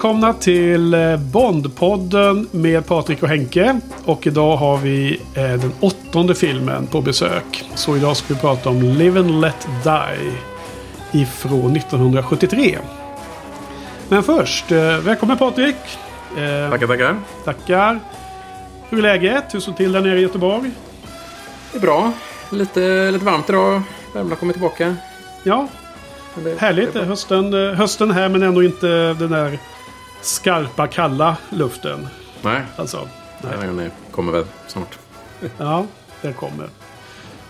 Välkomna till eh, Bondpodden med Patrik och Henke. Och idag har vi eh, den åttonde filmen på besök. Så idag ska vi prata om Live and Let Die. Ifrån 1973. Men först, eh, välkommen Patrik. Tackar, tackar. tackar. Hur är läget? Hur står det till där nere i Göteborg? Det är bra. Lite, lite varmt idag. Värmland kommer tillbaka. Ja, det- härligt. det. Hösten, hösten här men ändå inte den där skarpa kalla luften. Nej, Alltså, nej. den här kommer väl snart. Ja, den kommer.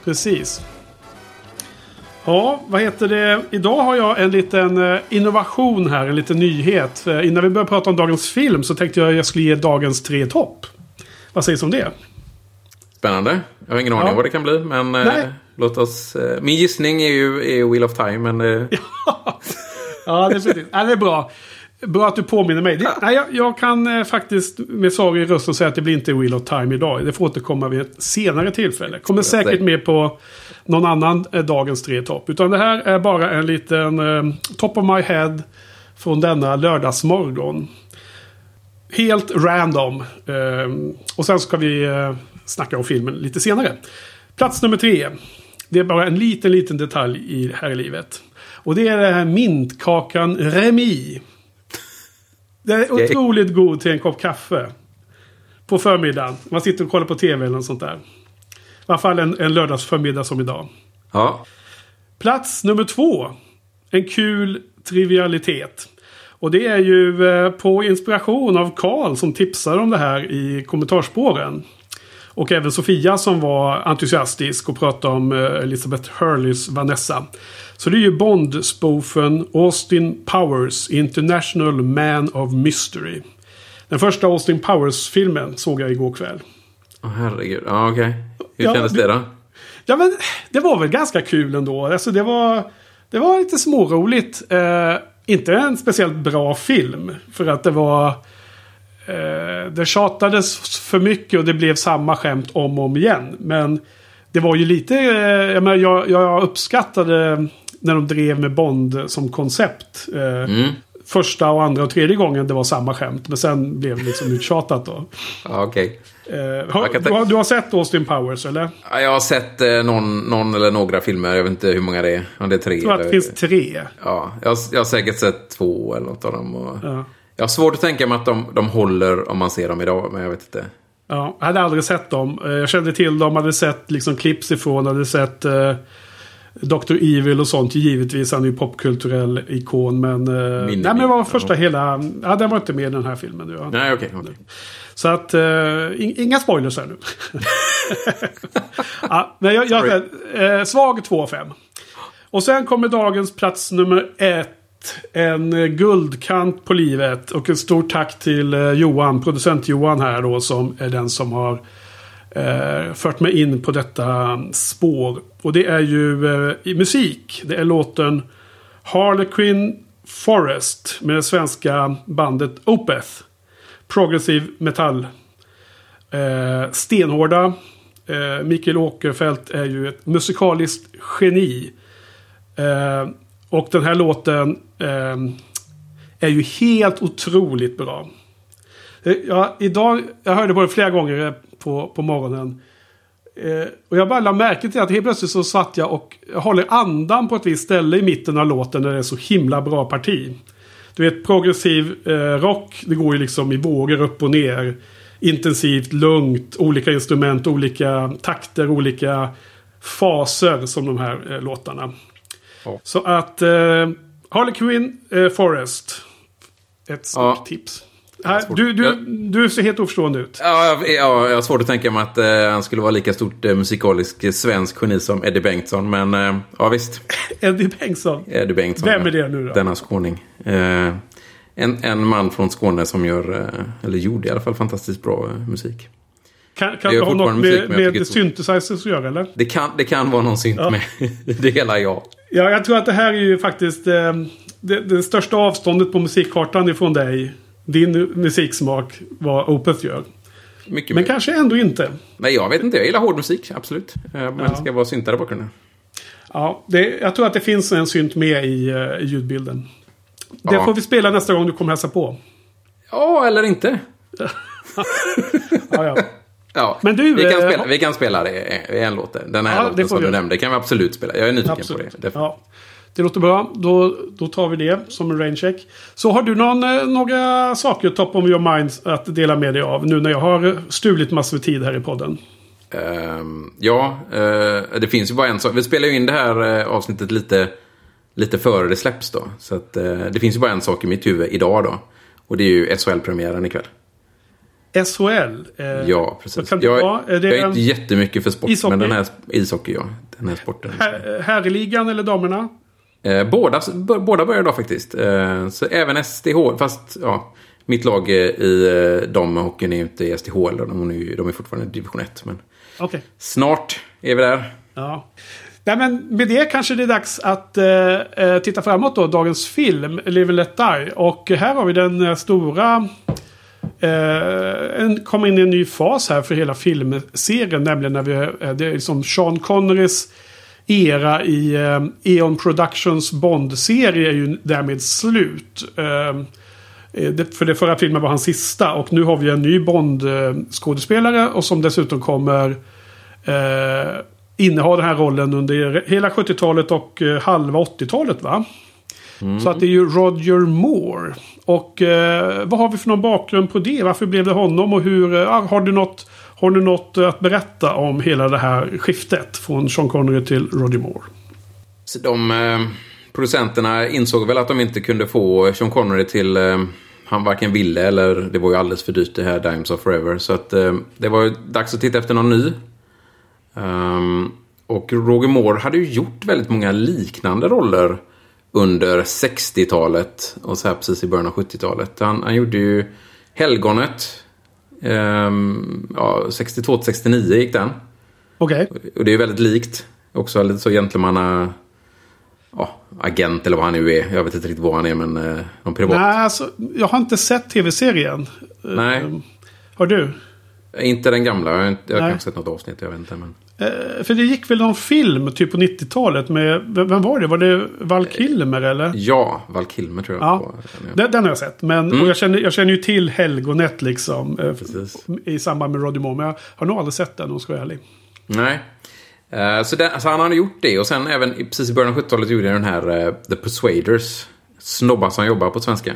Precis. Ja, vad heter det? Idag har jag en liten eh, innovation här, en liten nyhet. För Innan vi börjar prata om dagens film så tänkte jag att jag skulle ge dagens tre topp. Vad sägs om det? Spännande. Jag har ingen aning Ja. vad det kan bli. Men eh, Nej. låt oss... Eh, min gissning är ju är Wheel of Time. Men eh, Ja, det är, precis. ja, det är bra. Bra att du påminner mig. Det, nej, jag, jag kan eh, faktiskt med sorg i rösten säga att det blir inte Wheel of Time idag. Det får återkomma vid ett senare tillfälle. Kommer säkert med på någon annan eh, dagens tre topp. Utan det här är bara en liten eh, top of my head från denna lördagsmorgon. Helt random. Eh, och sen ska vi eh, snacka om filmen lite senare. Plats nummer tre. Det är bara en liten, liten detalj i här i livet. Och det är det här mintkakan Remi. Det är otroligt god till en kopp kaffe. På förmiddagen. Man sitter och kollar på tv eller något sånt där. I alla fall en, en lördagsförmiddag som idag. ja, Plats nummer två. En kul trivialitet. Och det är ju eh, på inspiration av Karl som tipsar om det här i kommentarspåren. Och även Sofia som var entusiastisk och pratade om eh, Elizabeth Hurleys Vanessa. Så det är ju Bond-spoofen Austin Powers International Man of Mystery. Den första Austin Powers-filmen såg jag igår kväll. Åh, herregud. Ja, okej. Hur Ja, kändes det- det då? Ja, men det var väl ganska kul ändå. Alltså, det, var, det var lite småroligt. Eh, inte en speciellt bra film. För att det var... Eh, det tjatades för mycket och det blev samma skämt om och om igen. Men det var ju lite... Eh, jag, menar, jag, jag uppskattade när de drev med Bond som koncept. Eh, Mm. Första och andra och tredje gången det var samma skämt. Men sen blev det liksom uttjatat då. Okej. Eh, Jag har, kan du, har, du har sett Austin Powers eller? Ja, jag har sett eh, någon, någon eller några filmer. Jag vet inte hur många det är. Om det är tre. Jag tror att det finns tre. Ja, jag, har- jag har säkert sett två eller något av dem. Och... Ja. Jag har svårt att tänka mig att de, de håller om man ser dem idag, men jag vet inte. Ja, jag hade aldrig sett dem. Eh, Jag kände till dem, hade sett liksom clips ifrån, hade sett eh, Dr. Evil och sånt. Givetvis, han är ju popkulturell ikon. Men, eh, nej, Minne- men det var ja. första hela... Ja, den var inte med i den här filmen. nu, Ja. Nej, okej. okej. Så att, in, inga spoilers här nu. ja, men jag, jag, eh, svag 2 av 5. Och sen kommer dagens plats nummer ett. En guldkant på livet. Och ett stort tack till eh, Johan, producent Johan här då. Som är den som har eh, fört mig in på detta spår. Och det är ju eh, i musik. Det är låten Harlequin Forest med det svenska bandet Opeth. Progressiv metall. Eh, stenhårda. Eh, Mikael Åkerfeldt är ju ett musikaliskt geni. Eh, och den här låten eh, är ju helt otroligt bra. Eh, Ja, idag, jag hörde på det flera gånger eh, på, på morgonen. Eh, och jag bara lade märke till att helt plötsligt så satt jag och håller andan på ett visst ställe i mitten av låten när det är så himla bra parti. Du vet progressiv eh, rock, det går ju liksom i vågor upp och ner. Intensivt, lugnt, olika instrument, olika takter, olika faser som de här eh, låtarna. Ja. Så att eh, Harley Quinn, eh, Forest. Ett stort Ja. tips. Svårt. du, du, du ser helt oförstående ut. Ja, jag, ja, jag har svårt att tänka mig att eh, han skulle vara lika stort eh, musikalisk eh, svensk geni som Eddie Bengtsson. Men eh, ja, visst. Eddie Bengtsson. Eddie Bengtsson. Vem är det nu då? Denna skåning. Eh, en, en man från Skåne som gör, eh, eller gjorde i alla fall, fantastiskt bra eh, musik. Kan, kan Det ha något med, jag med inte- synthesizers att göra eller? Det kan, det kan vara någon synt Ja. med det hela, ja. Ja, jag tror att det här är ju faktiskt det, det största avståndet på musikkartan ifrån dig. Din musiksmak, vad Opeth gör. Mycket Men mer. kanske ändå inte. Nej, jag vet inte. Jag gillar hård musik, absolut. Eh, Men Ja. det ska vara syntare bakgrunden. Ja, det, jag tror att det finns en synt med i, eh, i ljudbilden. Det Ja. får vi spela nästa gång du kommer hälsa på. Ja, eller inte. Ja, ja. Men du, vi, kan eh, spela, vi kan spela det en låt. Den här Ja, det låten som du nämnde kan vi absolut spela. Jag är nyfiken Absolut. på det. Ja. Det låter bra. Då, då tar vi det som en raincheck. Så har du någon, eh, några saker top of your mind att dela med dig av nu när jag har stulit massor med tid här i podden? Ehm, ja, eh, det finns ju bara en sak. Vi spelar ju in det här eh, avsnittet lite, lite före det släpps då. Så att, eh, det finns ju bara en sak i mitt huvud idag då. Och det är ju SHL-premiären ikväll. SHL. Eh, Ja, precis. Kan jag, är det jag är inte jättemycket för sport, Ishockey? men den här ishockey, ja. Den här sporten. Här, eller damerna? Eh, båda, båda börjar idag faktiskt. Eh, så även STH, fast ja, mitt lag i eh, damhockeyn är ju inte då. De är, de är fortfarande i division 1. Men Okej. snart är vi där. Ja. Nej, men med det kanske det är dags att eh, titta framåt då. Dagens film, Live and Let Die. Och här har vi den stora... Eh, en, kommer in i en ny fas här för hela filmserien. Nämligen när vi... Eh, det är liksom Sean Connerys era i eh, Eon Productions Bond-serie är ju därmed slut. Eh, eh, det, för det förra filmen var hans sista. Och nu har vi en ny Bond-skådespelare. Och som dessutom kommer eh, inneha den här rollen under hela 70-talet och eh, halva 80-talet. va? Så att det är ju Roger Moore. Och eh, vad har vi för någon bakgrund på det? Varför blev det honom? Och hur, eh, har, du något, har du något att berätta om hela det här skiftet från Sean Connery till Roger Moore? Så de eh, producenterna insåg väl att de inte kunde få Sean Connery till... Eh, han varken ville eller det var ju alldeles för dyrt det här Dimes of Forever. Så att eh, det var ju dags att titta efter någon ny. Ehm, och Roger Moore hade ju gjort väldigt många liknande roller under 60-talet och så här precis i början av 70-talet. Han, han gjorde ju Helgonet ehm, ja, 62 till 69 gick den. Okej. Och det är väldigt likt. Också lite så gentlemanna... Ja, agent eller vad han nu är. Jag vet inte riktigt vad han är, men eh, någon privat. Nej, alltså, jag har inte sett tv-serien. Nej. Eh, Har du? Inte den gamla. Jag jag har kanske sett något avsnitt, jag vet inte. Men... Eh, för det gick väl någon film typ på 90-talet med... Vem var det? Var det Val Kilmer eller? Ja, Val Kilmer tror jag. Ja, var- den, den har jag sett. Men, Och jag känner, jag känner ju till Helgonet liksom. eh, Precis. I samband med Roger Moore. Men jag har nog aldrig sett den om jag ska vara ärlig. Nej. Eh, så, den, så han hade gjort det. Och sen även precis i början av 70-talet gjorde jag den här eh, The Persuaders. Snobbar som jobbar på svenska.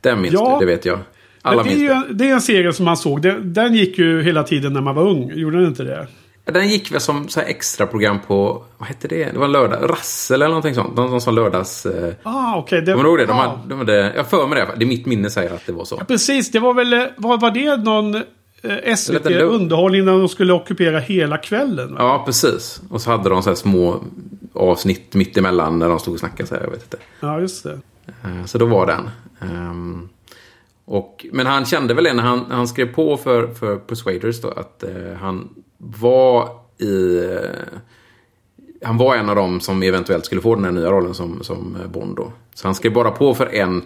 Den minns Ja. du, det vet jag. Alla det, är minns ju det. en, det är en serie som man såg. Den, den gick ju hela tiden när man var ung. Gjorde den inte det? Den gick väl som så extra program på, vad hette det? Det var lördag, Rassel eller någonting sånt. De som lördags... Eh, Ah, okej. det- Kommer du ihåg det? De ja. hade, de hade, jag för mig det. Det är mitt minne säger att det var så. Precis, det var väl... eh, Var, var det någon eh, SVT lugnt. underhållning när de skulle ockupera hela kvällen? va? Ja, precis. Och så hade de så små avsnitt mitt emellan när de stod och snackade. Så här, jag vet inte. Ja, just det. Eh, Så då var den. Ehm, och, men han kände väl det när han, han skrev på för, för Persuaders då, att eh, han var i... Eh, han var en av dem som eventuellt skulle få den här nya rollen som, som eh, Bond då. Så han skrev bara på för en,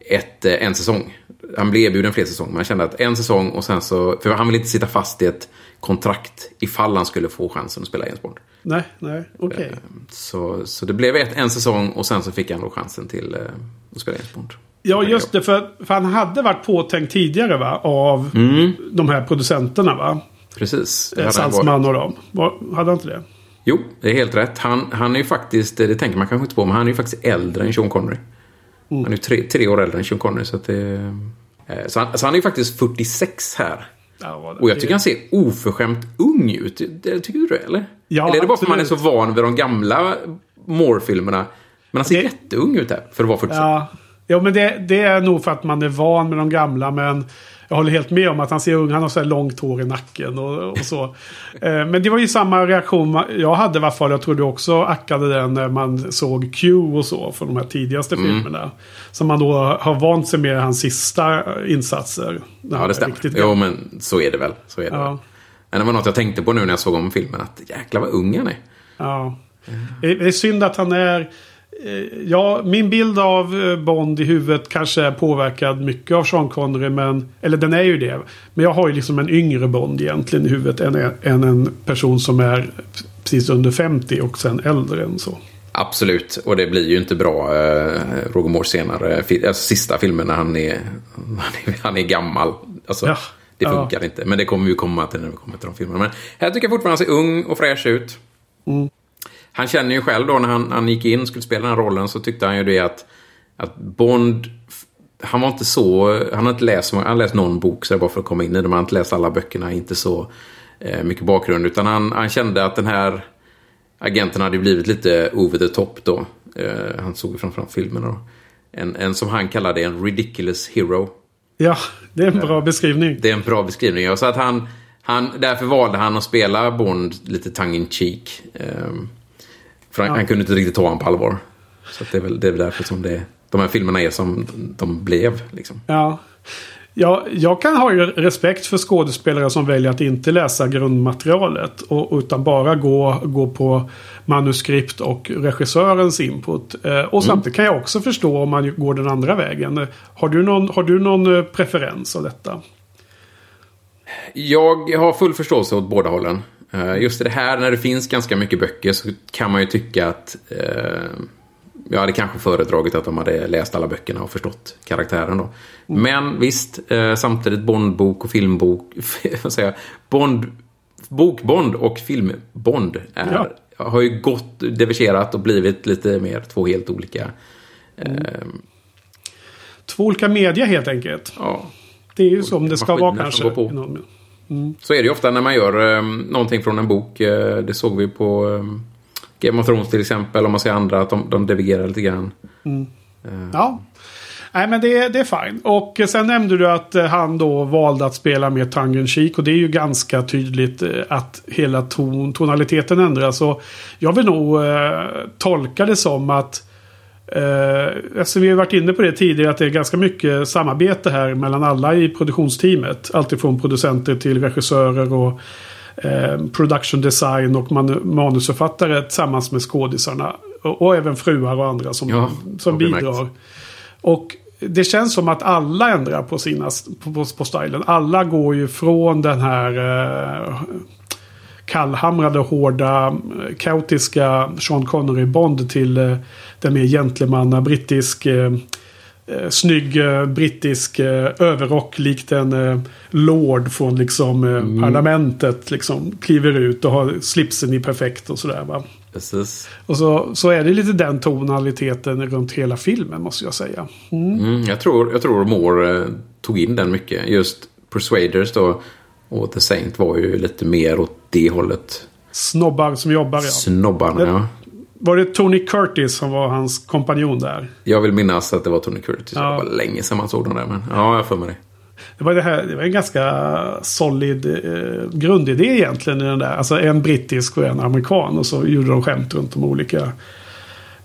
ett, eh, en säsong. Han blev erbjuden fler säsonger, men han kände att en säsong och sen så... För han ville inte sitta fast i ett kontrakt ifall han skulle få chansen att spela James Bond. Nej, nej, okej. Så, så det blev ett, en säsong och sen så fick han då chansen till eh, att spela James Bond. Ja, just det. För, för han hade varit påtänkt tidigare va? Av de här producenterna va? Varit. Salzman och dem. Var, hade han inte det? Jo, det är helt rätt. Han, han är ju faktiskt, det tänker man kanske inte på, men han är ju faktiskt äldre än Sean Connery. Mm. Han är ju tre, tre år äldre än Sean Connery. Så, att det, eh, så, han, så han är ju faktiskt 46 här. Ja, Och jag tycker han ser oförskämt ung ut. Det, tycker du det, eller? Ja, eller är det bara för att man är så absolut. van vid de gamla Moore-filmerna? Men han ser Det- jätteung ut här, för att vara 46. Ja, ja men det, det är nog för att man är van med de gamla. Men jag håller helt med om att han ser ung. Han har så här långt hår i nacken och, och så. Eh, men det var ju samma reaktion jag hade i alla fall. Jag tror du också ackade den när man såg Q och så. Från de här tidigaste Mm. filmerna. Som man då har vant sig med hans sista insatser. Ja, det stämmer. Jo, gammal. men så är det väl. Så är det Ja. väl. Men det var något jag tänkte på nu när jag såg om filmen. Att jäklar vad ung han är. Ja. Det är synd att han är... eh, Ja, min bild av eh, Bond i huvudet kanske är påverkad mycket av Sean Connery. Men, eller den är ju det. Men jag har ju liksom en yngre Bond egentligen i huvudet. Än, än en person som är precis under 50 och sen äldre än så. Absolut, och det blir ju inte bra eh, Roger Moore senare. Alltså, sista filmen när han är, han är, han är gammal. Alltså, Ja, det funkar inte. Men det kommer ju komma till när vi kommer till de filmerna. Men här tycker jag fortfarande han ser ung och fräsch ut. Han känner ju själv då när han, han gick in och skulle spela den här rollen så tyckte han ju det att, att Bond han var inte så, han har inte läst, han har läst någon bok så det bara för att komma in i det, han har inte läst alla böckerna, inte så eh, mycket bakgrund. Utan han, han kände att den här agenten hade blivit lite over the top då. Eh, han såg ju framförallt filmerna då. En, en som han kallade en ridiculous hero. Ja, det är en bra beskrivning. Det är en bra beskrivning. Ja. Så att han, han, därför valde han att spela Bond lite tongue in cheek. Ehm, för han, Ja. han kunde inte riktigt ta honom på allvar. Så det, är väl, det är väl därför som det, de här filmerna är som de blev. Liksom. Ja. Ja, jag kan ha respekt för skådespelare som väljer att inte läsa grundmaterialet. Och, utan bara gå, gå på manuskript och regissörens input. Eh, och samtidigt kan jag också förstå om man går den andra vägen. Har du någon, har du någon eh, preferens av detta? Jag har full förståelse åt båda hållen. Eh, Just i det här, när det finns ganska mycket böcker så kan man ju tycka att eh, jag hade kanske föredragit att de hade läst alla böckerna och förstått karaktären då. Men visst, eh, samtidigt Bondbok och filmbok, vad säger jag, Bond, bokbond och filmbond är, har ju gått divergerat och blivit lite mer två helt olika. Eh, Två olika media helt enkelt. ja, Det är ju som det ska vara kanske. Någon- Så är det ju ofta när man gör eh, någonting från en bok. Eh, det såg vi på eh, Game of Thrones till exempel. Om man ser andra, att de, de divergerar lite grann. Ja. Nej men det, det är fine. Och eh, sen nämnde du att eh, han då valde att spela mer tongue in cheek. Och det är ju ganska tydligt eh, att hela ton, tonaliteten ändras. Så jag vill nog eh, tolka det som att Eh, eftersom vi har varit inne på det tidigare att det är ganska mycket samarbete här mellan alla i produktionsteamet. Alltifrån producenter till regissörer och eh, production design och man, manusförfattare tillsammans med skådisarna. Och, och även fruar och andra som, Ja, som märkt. bidrar. Och det känns som att alla ändrar på sina på, på, stilen. Alla går ju från den här eh, kallhamrade, hårda, eh, kaotiska Sean Connery-Bond till eh, den mer gentlemanna, brittisk, eh, eh, snygg eh, brittisk eh, överrock likt en eh, lord från liksom eh, parlamentet. Liksom kliver ut och har slipsen i perfekt och sådär va. Precis. Och så, så är det lite den tonaliteten runt hela filmen måste jag säga. Mm, jag, tror, jag tror Moore tog in den mycket. Just Persuaders då och The Saint var ju lite mer åt det hållet. Snobbar som jobbar ja. Snobbarna, Det- ja. Var det Tony Curtis som var hans kompanjon där? Jag vill minnas att det var Tony Curtis. Ja. Det var länge sedan man såg den där. Men ja, jag för mig det. Det var, det här, det var en ganska solid eh, grundidé egentligen i den där. Alltså en brittisk och en amerikan. Och så gjorde de skämt runt de olika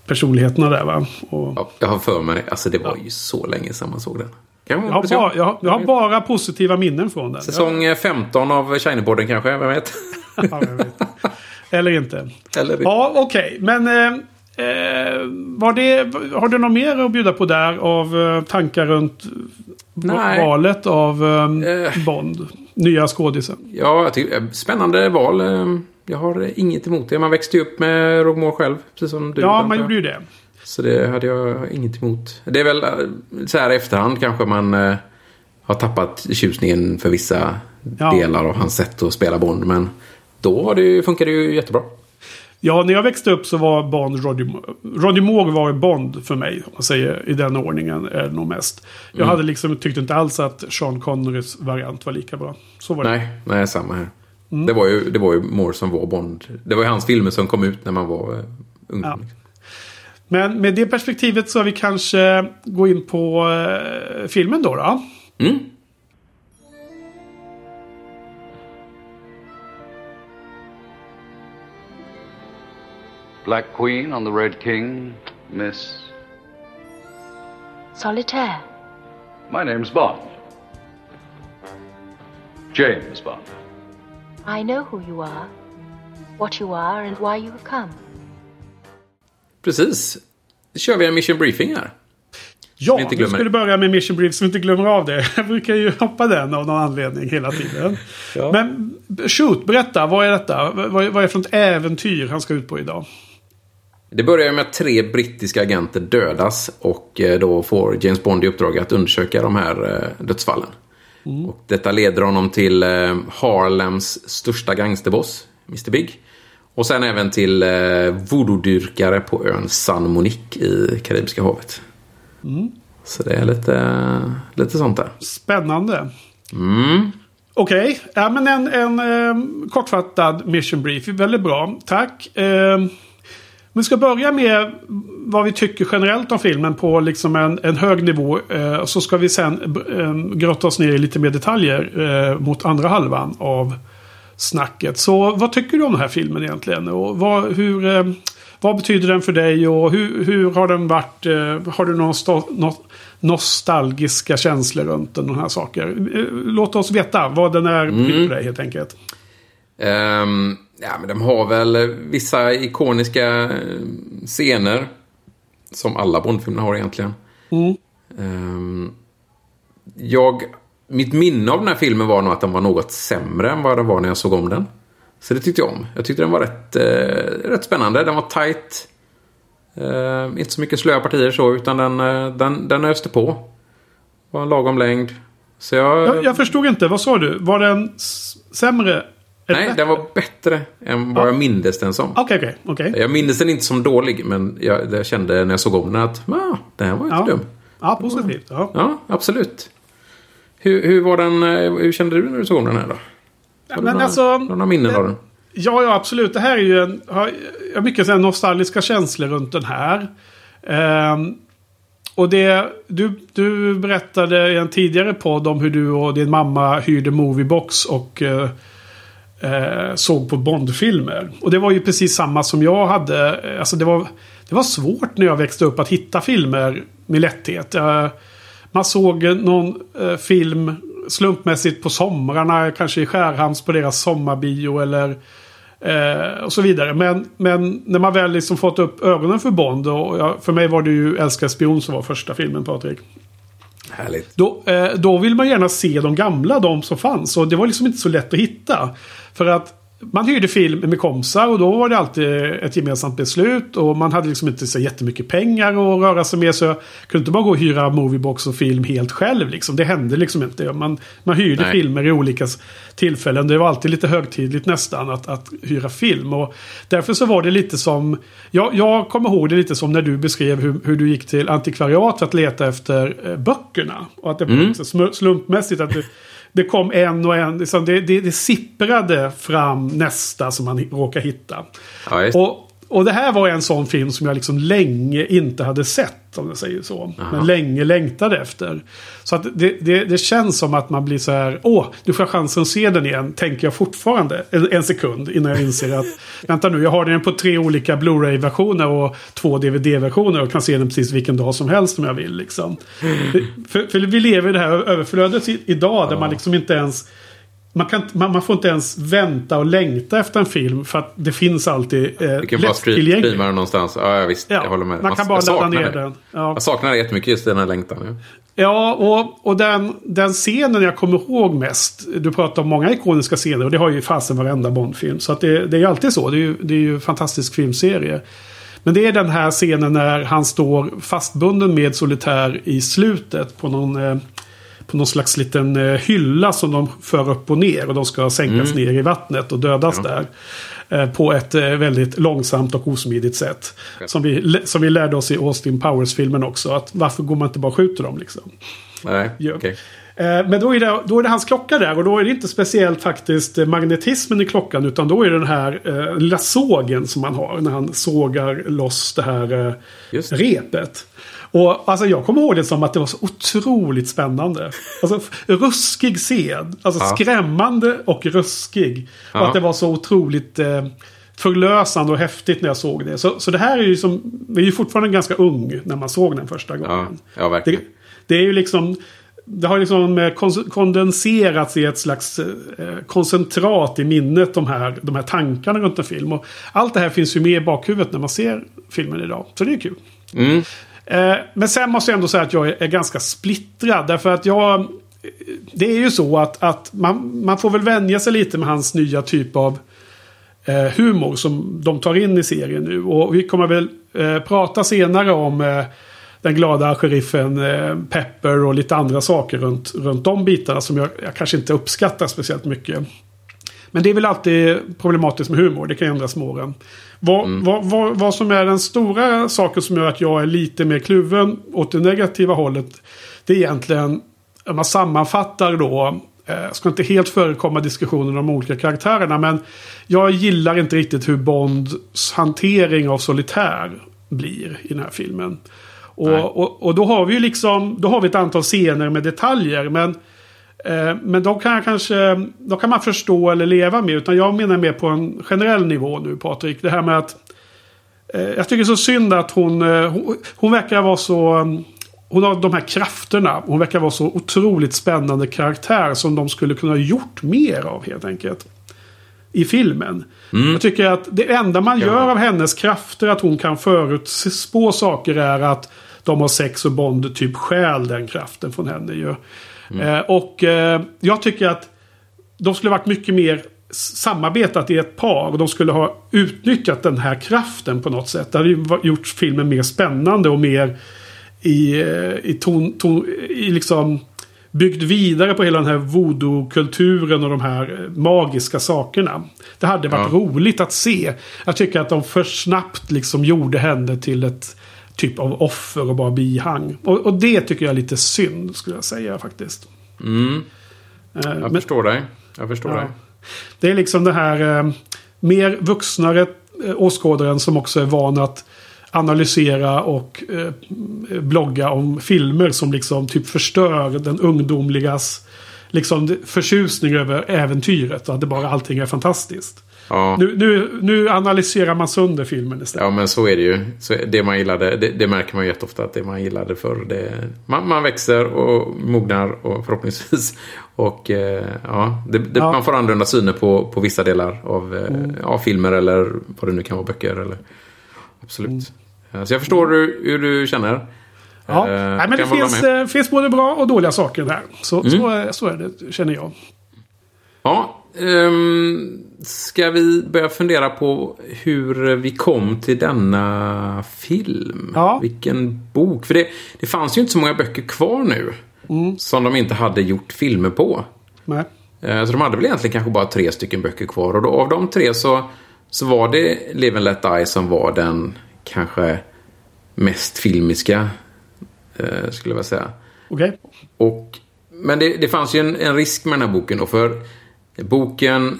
personligheterna där va. Och Ja, jag har för mig det. Alltså det var ju så länge sedan man såg den. Jag, har bara, jag, har, jag har bara positiva minnen från den. Säsong eh, 15 av Shinypodden kanske, vem vet? Ja, jag vet. Eller inte. Eller Ja, okej. Men eh, eh, var det, har du något mer att bjuda på där av eh, tankar runt Nej. valet av eh, Eh. Bond? Nya skådisen. Ja, jag tycker, spännande val. Jag har inget emot det. Man växte ju upp med Rogue Moore själv. Precis som du. Ja, man gjorde ju det. Så det hade jag inget emot. Det är väl så här i efterhand kanske man eh, har tappat tjusningen för vissa Ja. delar av hans sätt att spela Bond. Men då har det ju, funkar det ju jättebra. Ja, när jag växte upp så var Bond Moore. Roger Moore var Bond för mig. Om man säger i den ordningen är det nog mest. Jag Mm. hade liksom tyckte inte alls att Sean Connerys variant var lika bra. Så var det. Nej, nej samma här. Mm. Det, var ju, det var ju Moore som var Bond. Det var ju hans filmer som kom ut när man var eh, ung. Ja. Men med det perspektivet så har vi kanske gå in på eh, filmen då. då. Mm. Black Queen on the Red King, Miss. Solitaire. My name's Bond. James Bond. I know who you are, what you are, and why you have come. Precis. Då kör vi en mission briefing här. Ja, vi skulle börja med Mission Brief så vi inte glömmer av det. Jag brukar ju hoppa den av någon anledning hela tiden. Ja. Men shoot, berätta. Vad är detta? Vad, vad är det för ett äventyr han ska ut på idag? Det börjar med att tre brittiska agenter dödas och eh, då får James Bond i uppdrag att undersöka de här eh, dödsfallen. Och detta leder honom till eh, Harlems största gangsterboss, Mr Big. Och sen även till voodoo-dyrkare på ön San Monique i Karibiska havet. Så det är lite, lite sånt där. Spännande. Mm. Okej, ja, men en, en eh, kortfattad mission brief. Väldigt bra. Tack. Eh, vi ska börja med vad vi tycker generellt om filmen på liksom en, en hög nivå. Eh, så ska vi sen eh, grotta oss ner i lite mer detaljer eh, mot andra halvan av snacket. Så vad tycker du om den här filmen egentligen? Och vad, hur, eh, vad betyder den för dig? Och hur, hur har den varit? Eh, har du någon sto- nå- nostalgiska känslor runt den här saker? Eh, låt oss veta vad den är mm. för dig helt enkelt. Ehm, ja, men de har väl vissa ikoniska eh, scener. Som alla Bondfilmer har egentligen. Ehm, jag, mitt minne av den här filmen var nog att den var något sämre än vad den var när jag såg om den. Så det tyckte jag om. Jag tyckte den var rätt, eh, rätt spännande. Den var tight. Eh, inte så mycket slöa partier så, utan den, eh, den, den öste på. Var en lagom längd. Så jag... Jag, jag förstod inte, vad sa du? Var den sämre? Nej, den var bättre än vad jag mindes den som. Okej, okej, okej. Jag minns den inte som dålig, men jag, jag kände när jag såg om den att ah, den här var inte Ja. dum. Ja, positivt. Ja. Ja, absolut. Hur, hur var den, eh, hur kände du när du såg om den här då? Har du Men några, alltså, några minnen av den? Ja, ja, absolut. Det här är ju en... Har, jag har mycket så nostalgiska känslor runt den här. Ehm, och det... Du, du berättade i en tidigare podd om hur du och din mamma hyrde Moviebox och eh, eh, såg på Bondfilmer. Och det var ju precis samma som jag hade. Eh, alltså det var, det var svårt när jag växte upp att hitta filmer med lätthet. Eh, man såg någon eh, film slumpmässigt på somrarna, kanske i Skärhamns på deras sommarbio eller eh, och så vidare. Men, men när man väl liksom fått upp ögonen för Bond, och jag, för mig var det ju Älskar spion som var första filmen Patrik. Härligt. Då, eh, då vill man gärna se de gamla, de som fanns. Och det var liksom inte så lätt att hitta. För att man hyrde film med kompisar och då var det alltid ett gemensamt beslut. Och man hade liksom inte så jättemycket pengar att röra sig med. Så jag kunde inte bara gå och hyra Moviebox och film helt själv. Liksom. Det hände liksom inte. Man, man hyrde Nej. filmer i olika tillfällen. Det var alltid lite högtidligt nästan att, att hyra film. Och därför så var det lite som... Jag, jag kommer ihåg det lite som när du beskrev hur, hur du gick till antikvariat för att leta efter eh, böckerna. Och att det var liksom sm- slumpmässigt. att det, det kom en och en. Liksom det, det, det sipprade fram nästa som man hi- råkade hitta. Ja. Och, och det här var en sån film som jag liksom länge inte hade sett. Om jag säger så. Men länge längtade efter. Så att det, det, det känns som att man blir så här. Åh, nu får jag chansen att se den igen. Tänker jag fortfarande. En, en sekund innan jag inser att. vänta nu, jag har den på tre olika Blu-ray-versioner och två DVD-versioner. Och kan se den precis vilken dag som helst om jag vill. Liksom. För, för vi lever i det här överflödet idag. Där man liksom inte ens. Man, kan, man, man får inte ens vänta och längta efter en film. För att det finns alltid eh, Du kan bara streama den någonstans. Ja, ja, visst. Jag håller med. Man kan bara jag ladda ner den. Ja, Jag saknar det jättemycket, just den här längtan. Ja. ja och, och den, den scenen jag kommer ihåg mest. Du pratar om många ikoniska scener och det har ju fasen varenda Bondfilm. Så att det, det är ju alltid så. Det är ju, det är ju en fantastisk filmserie. Men det är den här scenen när han står fastbunden med solitär i slutet på någon, eh, på någon slags liten eh, hylla som de för upp och ner. Och de ska sänkas ner i vattnet och dödas där. Eh, på ett eh, väldigt långsamt och osmidigt sätt. Som vi, som vi lärde oss i Austin Powers-filmen också. Att varför går man inte bara och skjuter dem liksom? Nej, Ja. okej. Eh, Men då är, det, då är det hans klocka där och då är det inte speciellt faktiskt eh, magnetismen i klockan utan då är det den här eh, lilla sågen som man har när han sågar loss det här eh, det. repet. Och alltså jag kommer ihåg det som att det var så otroligt spännande. Alltså ruskig scen. Alltså Ja. skrämmande och ruskig. Och Ja. att det var så otroligt eh, förlösande och häftigt när jag såg det. Så, så det här är ju som, vi är ju fortfarande ganska ung när man såg den första Ja, gången. ja, Det, verkligen. det är ju liksom... Det har liksom eh, kondenserats i ett slags eh, koncentrat i minnet. De här, de här tankarna runt en film. Och allt det här finns ju med i bakhuvudet när man ser filmen idag. Så det är kul. Mm. Eh, men sen måste jag ändå säga att jag är, ganska splittrad. Därför att jag... Det är ju så att, att man, man får väl vänja sig lite med hans nya typ av eh, humor som de tar in i serien nu. Och vi kommer väl eh, pratar senare om eh, den glada sheriffen eh, Pepper och lite andra saker runt, runt de bitarna som jag, jag kanske inte uppskattar speciellt mycket. Men det är väl alltid problematiskt med humor. Det kan ändras med åren. Vad, vad, vad, vad som är den stora saken som gör att jag är lite mer kluven åt det negativa hållet. Det är egentligen, om man sammanfattar då. eh, ska inte helt förekomma diskussionen om de olika karaktärerna. Men jag gillar inte riktigt hur Bonds hantering av solitär blir i den här filmen. Och, och, och då har vi ju liksom, då har vi ett antal scener med detaljer. Men Eh, Men de kan kanske, de kan man förstå eller leva med. Utan jag menar mer på en generell nivå nu Patrik. Det här med att eh, jag tycker det är så synd att hon, eh, hon, hon verkar vara så... mm, Hon har de här krafterna. Hon verkar vara så otroligt spännande karaktär som de skulle kunna ha gjort mer av helt enkelt. I filmen. Jag tycker att det enda man gör av hennes krafter att hon kan förutspå saker är att de har sex och Bond typ stjäl den kraften från henne ju. Eh, och eh, jag tycker att de skulle varit mycket mer samarbetat i ett par. Och de skulle ha utnyttjat den här kraften på något sätt. Det hade ju gjort filmen mer spännande och mer i, eh, i ton, ton, i liksom byggt vidare på hela den här voodoo-kulturen och de här eh, magiska sakerna. Det hade varit Ja. roligt att se. Jag tycker att de för snabbt liksom gjorde henne till ett typ av offer och bara bihang. Och, och det tycker jag är lite synd skulle jag säga faktiskt. Mm, Eh, jag men- förstår dig. Jag förstår Ja. dig. det är liksom det här eh, mer vuxnare eh, åskådaren som också är van att analysera och eh, blogga om filmer som liksom typ förstör den ungdomligas liksom förtjusning över äventyret. Att det bara allting är fantastiskt. Ja. Nu, nu, nu analyserar man sönder filmen istället. Ja, men så är det ju. Så det man gillade, det, det märker man ju jätteofta att det man gillade förr, det... Man, man växer och mognar och förhoppningsvis. Och eh, ja, det, det, Ja. Mm. man får annorlunda syner på, på vissa delar av, eh, av filmer eller vad det nu kan vara, böcker eller... Absolut. Eh, Så jag förstår hur, hur du känner. Mm. Ja. Eh, Nej, men det finns, finns både bra och dåliga saker där. Så, Mm. så, så är det, känner jag. Ja, ehm, ska vi börja fundera på hur vi kom till denna film? Ja. Vilken bok? För det, det fanns ju inte så många böcker kvar nu. Som de inte hade gjort filmer på. Nej. Eh, Så de hade väl egentligen kanske bara tre stycken böcker kvar. Och då, av de tre så, så var det Live and Let Die som var den kanske mest filmiska. Eh, skulle jag vilja säga. Okej. Och, men det, det fanns ju en, en risk med den här boken då, för boken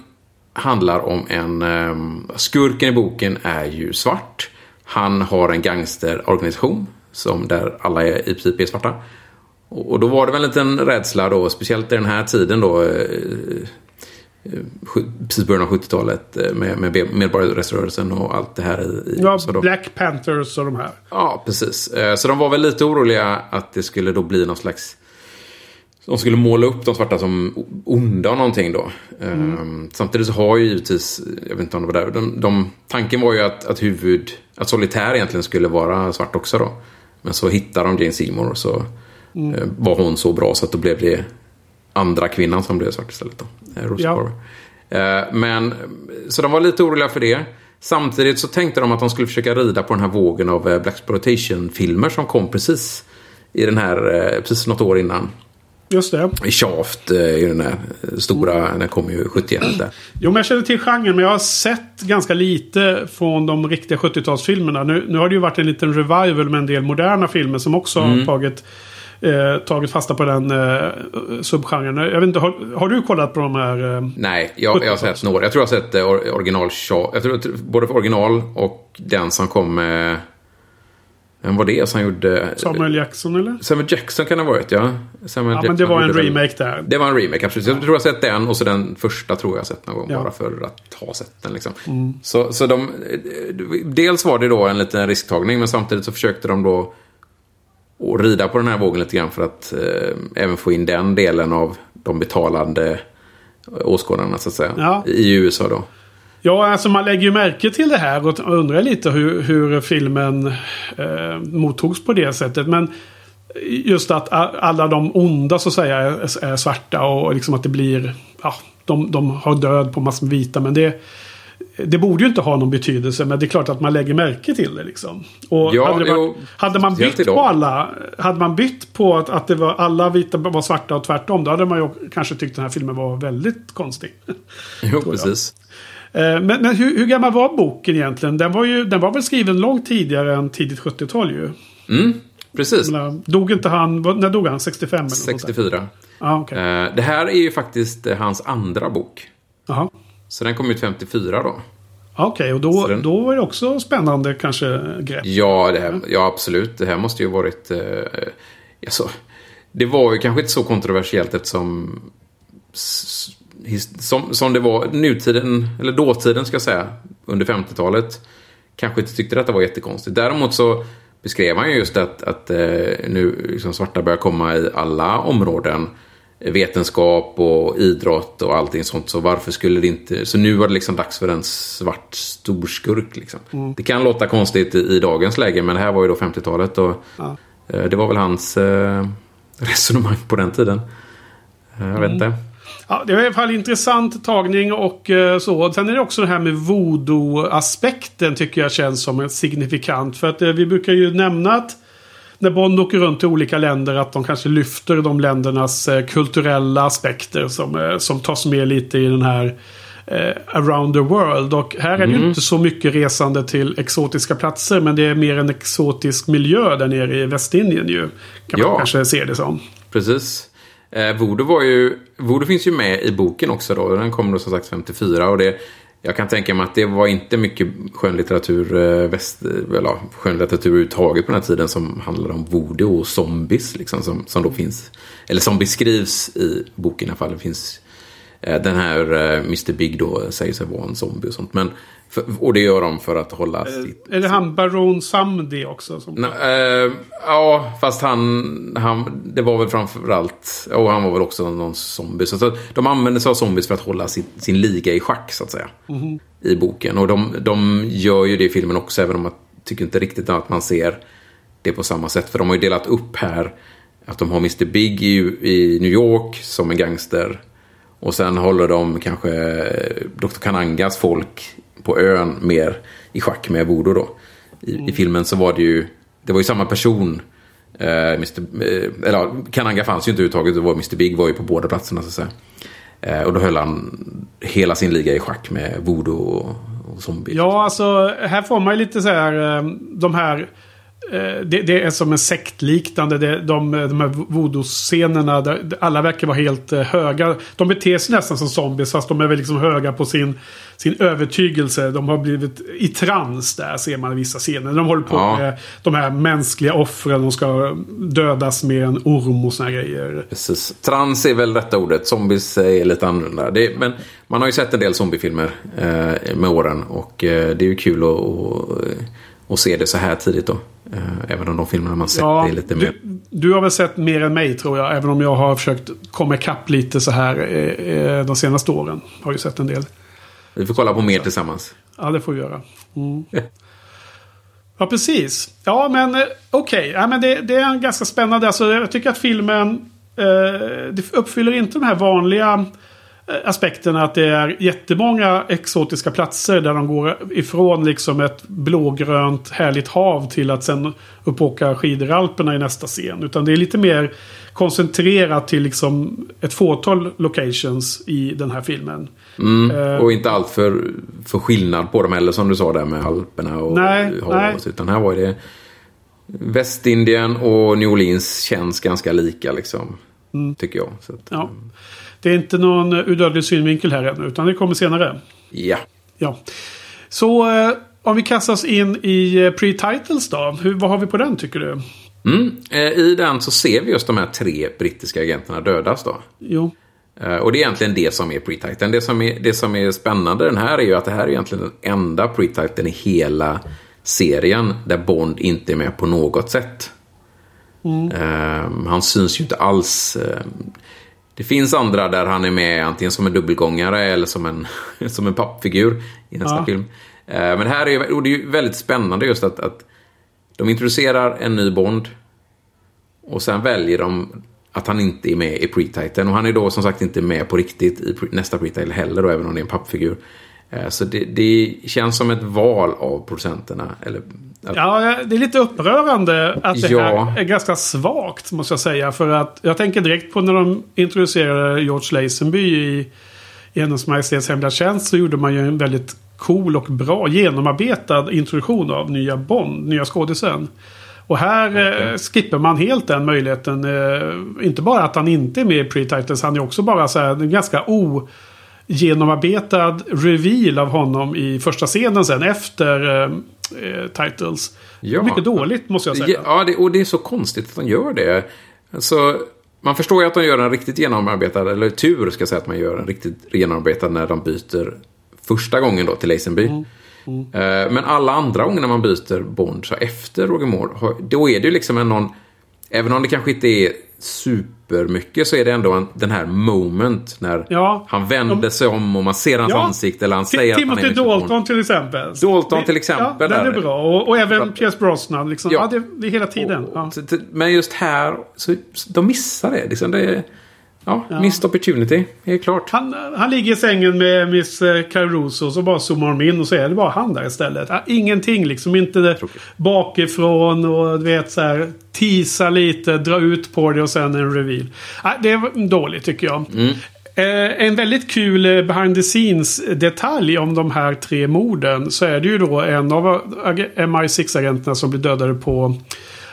handlar om en... Um, skurken i boken är ju svart. Han har en gangsterorganisation som där alla är, i princip är svarta. Och, då var det väl en liten rädsla då, speciellt i den här tiden då. Eh, eh, precis början av 70-talet eh, med, med medborgarrättsrörelsen och allt det här i. Ja, då- Black Panthers och de här. Ja, precis. Så de var väl lite oroliga att det skulle då bli någon slags... De skulle måla upp de svarta som onda och någonting då. Mm. Samtidigt så har ju givetvis, jag vet inte om det var där, de, de, tanken var ju att, att huvud, att solitär egentligen skulle vara svart också då. Men så hittade de Jane Seymour och så eh, var hon så bra så att då blev det andra kvinnan som blev svart istället då. Eh, Rosa Ja. Eh, Men, så de var lite oroliga för det. Samtidigt så tänkte de att de skulle försöka rida på den här vågen av eh, Black filmer som kom precis i den här, precis något år innan. Just det. I Shaft, eh, i den eh, stora, den kom ju 71 där. Jo, men jag känner till genren, men jag har sett ganska lite från de riktiga 70-talsfilmerna. Nu, nu har det ju varit en liten revival med en del moderna filmer som också Mm. har tagit, eh, tagit fasta på den eh, subgenren. Jag vet inte, har, har du kollat på de här? Eh, Nej, jag, jag har sett några. Jag tror jag har sett eh, or- original Shaft. Jag tror, både original och den som kom med... Vem var det som gjorde... Samuel Jackson eller? Samuel Jackson kan det ha varit, ja. Samuel Ja, men Jackson det var en remake där. Det var en remake, absolut. Jag tror jag sett den och så den första tror jag sett någon gång. Ja. Mm. Bara för att ha sett den liksom. Så, så de... Dels var det då en liten risktagning men samtidigt så försökte de då att rida på den här vågen lite grann för att eh, även få in den delen av de betalande åskådarna så att säga. Ja. I USA då. Ja, alltså man lägger ju märke till det här och undrar lite hur, hur filmen eh, mottogs på det sättet. Men just att alla de onda så att säga är, är svarta och liksom att det blir... Ja, de, de har död på massor med vita. Men det, det borde ju inte ha någon betydelse men det är klart att man lägger märke till det liksom. Och Ja, hade, varit, jo, hade man bytt på alla. Hade man bytt på att, att det var alla vita var svarta och tvärtom. Då hade man ju kanske tyckt den här filmen var väldigt konstig. Jo, precis. Eh, Men, men hur, hur gammal var boken egentligen? Den var, ju, den var väl skriven långt tidigare än tidigt 70-tal ju. Mm, precis. Menar, Dog inte han, när dog han? 65 eller något sånt där? 64. Ja, okej. Eh, Det här är ju faktiskt eh, hans andra bok. Jaha. Så den kom ut 54 då. Ja, Okej, och då, den- då var det också spännande kanske grepp. Ja, det här, ja absolut. Det här måste ju varit... Eh, alltså, det var ju kanske inte så kontroversiellt eftersom... Som, som det var nutiden, eller dåtiden ska jag säga, under 50-talet. Kanske inte tyckte detta var jättekonstigt. Däremot så beskrev han ju just att, att eh, nu liksom svarta börjar komma i alla områden. Vetenskap och idrott och allting sånt. Så varför skulle det inte... Så nu var det liksom dags för en svart storskurk. Liksom. Det kan låta konstigt i, i dagens läge, men det här var ju då 50-talet. Och, Ja. eh, det var väl hans eh, resonemang på den tiden. Jag vet inte. Ja, det var i alla fall intressant tagning och eh, så. Sen är det också det här med voodoo-aspekten tycker jag känns som en signifikant. För att eh, vi brukar ju nämna att när Bond åker runt till olika länder att de kanske lyfter de ländernas eh, kulturella aspekter som, som tas med lite i den här eh, around the world. Och här är det ju inte så mycket resande till exotiska platser men det är mer en exotisk miljö där nere i Västindien ju. Kan man Ja. kanske se det som. Precis. Eh, Voodoo, var ju, Voodoo finns ju med i boken också då. Den kom då som sagt 54. Och det, jag kan tänka mig att det var inte mycket skönlitteratur, eh, väst, eller, skönlitteratur överhuvudtaget på den här tiden som handlade om voodoo och zombies. Liksom, som, som då finns, eller som beskrivs i boken i alla fall. Det finns eh, den här eh, Mr Big då säger sig vara en zombie och sånt. Men, för, och det gör de för att hålla sitt Är det han Baron Samdi också? Som... Nej, eh, ja, fast han, han... Det var väl framförallt... Och han var väl också någon zombie. Så att de använde sig av zombies för att hålla sin, sin liga i schack, så att säga. I boken. Och de, de gör ju det i filmen också, även om jag tycker inte riktigt att man ser det på samma sätt. För de har ju delat upp här att de har Mr Big i, i New York som en gangster. Och sen håller de kanske eh, Dr. Kanangas folk på ön mer i schack med voodoo då. I, I filmen så var det ju, det var ju samma person. Eh, Mr, eh, eller Kananga fanns ju inte överhuvudtaget, det var Mr Big var ju på båda platserna så att säga. Eh, och då höll han hela sin liga i schack med voodoo och, och zombie. Ja, alltså här får man ju lite så här eh, de här det, det är som en sektliknande. Det, de, de här voodoo-scenerna där alla verkar vara helt eh, höga. De beter sig nästan som zombies fast de är väl liksom höga på sin, sin övertygelse. De har blivit i trans där ser man i vissa scener. De håller på Ja. med de här mänskliga offren. De ska dödas med en orm och såna grejer. Precis. Trans är väl rätta ordet. Zombies är lite annorlunda. Det, men man har ju sett en del zombiefilmer eh, med åren. Och eh, det är ju kul att, att se det så här tidigt då. Eh, även om de filmerna man sett är lite mer... du, du har väl sett mer än mig tror jag. Även om jag har försökt komma ikapp lite så här eh, eh, de senaste åren. Har ju sett en del. Vi får kolla på mer tillsammans. Ja, det får vi göra. Mm. Ja, precis. Ja, men okej. Ja, men det, det är ganska spännande. Alltså, jag tycker att filmen eh, det uppfyller inte de här vanliga eh, aspekterna. Att det är jättemånga exotiska platser där de går ifrån liksom ett blågrönt härligt hav till att sen uppåka skidor i Alperna i nästa scen. Utan det är lite mer koncentrerat till liksom ett fåtal locations i den här filmen. Eh, Och inte allt för, för skillnad på dem heller som du sa där med Alperna och Nej, havet. nej. Utan här var det Västindien och New Orleans känns ganska lika liksom. Tycker jag. Att, Ja. Det är inte någon udödlig synvinkel här ännu, utan det kommer senare. ja. Ja. Så eh, om vi kastar oss in i eh, pre-titles då. Hur, vad har vi på den tycker du? Mm. Eh, I den så ser vi just de här tre brittiska agenterna dödas då. Jo. Eh, Och det är egentligen det som är pre-titan. Det som är, det som är spännande den här är ju att det här är egentligen den enda pre-titan i hela serien där Bond inte är med på något sätt. Eh, han syns ju inte alls. eh, det finns andra där han är med antingen som en dubbelgångare eller som en, som en pappfigur i nästa Ja. film. Eh, men det här är, och det är väldigt spännande just att, att de introducerar en ny Bond. Och sen väljer de att han inte är med i pre-titan. Och han är då som sagt inte med på riktigt i nästa pre-title heller, då, även om det är en pappfigur. Eh, Så det, det känns som ett val av producenterna. Eller, Ja, det är lite upprörande att det Ja. här är ganska svagt måste jag säga. För att jag tänker direkt på när de introducerade George Lazenby i, i Hennes Majestäts Hemliga Tjänst. Så gjorde man ju en väldigt cool och bra genomarbetad introduktion av nya Bond, nya skådisen. Och här eh, skippar man helt den möjligheten. Eh, inte bara att han inte är med i pre-titles. Han är också bara så här, en ganska ogenomarbetad reveal av honom i första scenen sen efter eh, titles. Ja. Mycket dåligt måste jag säga. Ja, det, och det är så konstigt att de gör det. Alltså, man förstår ju att de gör en riktigt genomarbetad, eller tur ska jag säga att man gör en riktigt genomarbetad när de byter första gången då till Lazenby. Mm. Eh, Men alla andra gånger när man byter Bond så efter Roger Moore, då är det ju liksom en någon... Även om det kanske inte är supermycket så är det ändå en, den här moment när Ja. han vänder sig om och man ser hans Ja. ansikte eller han säger att han är Timothy. Dalton till exempel. Dalton till exempel, Ja, den är bra. Och, och även Pierce Brosnan. Liksom. Ja. Ja. det, det är hela tiden. Det- men just här, så, de missar det. Liksom det är, ja, missed opportunity. Helt klart. Han, han ligger i sängen med Miss eh, Caruso. Så bara zoomar de in och så är det bara han där istället. Ja, ingenting liksom. Inte det bakifrån och du vet så här. Tisa lite, dra ut på det och sen en reveal. Ja, det är dåligt tycker jag. Eh, en väldigt kul eh, behind the scenes detalj om de här tre morden. Så är det ju då en av ag- MI6-agenterna som blir dödade på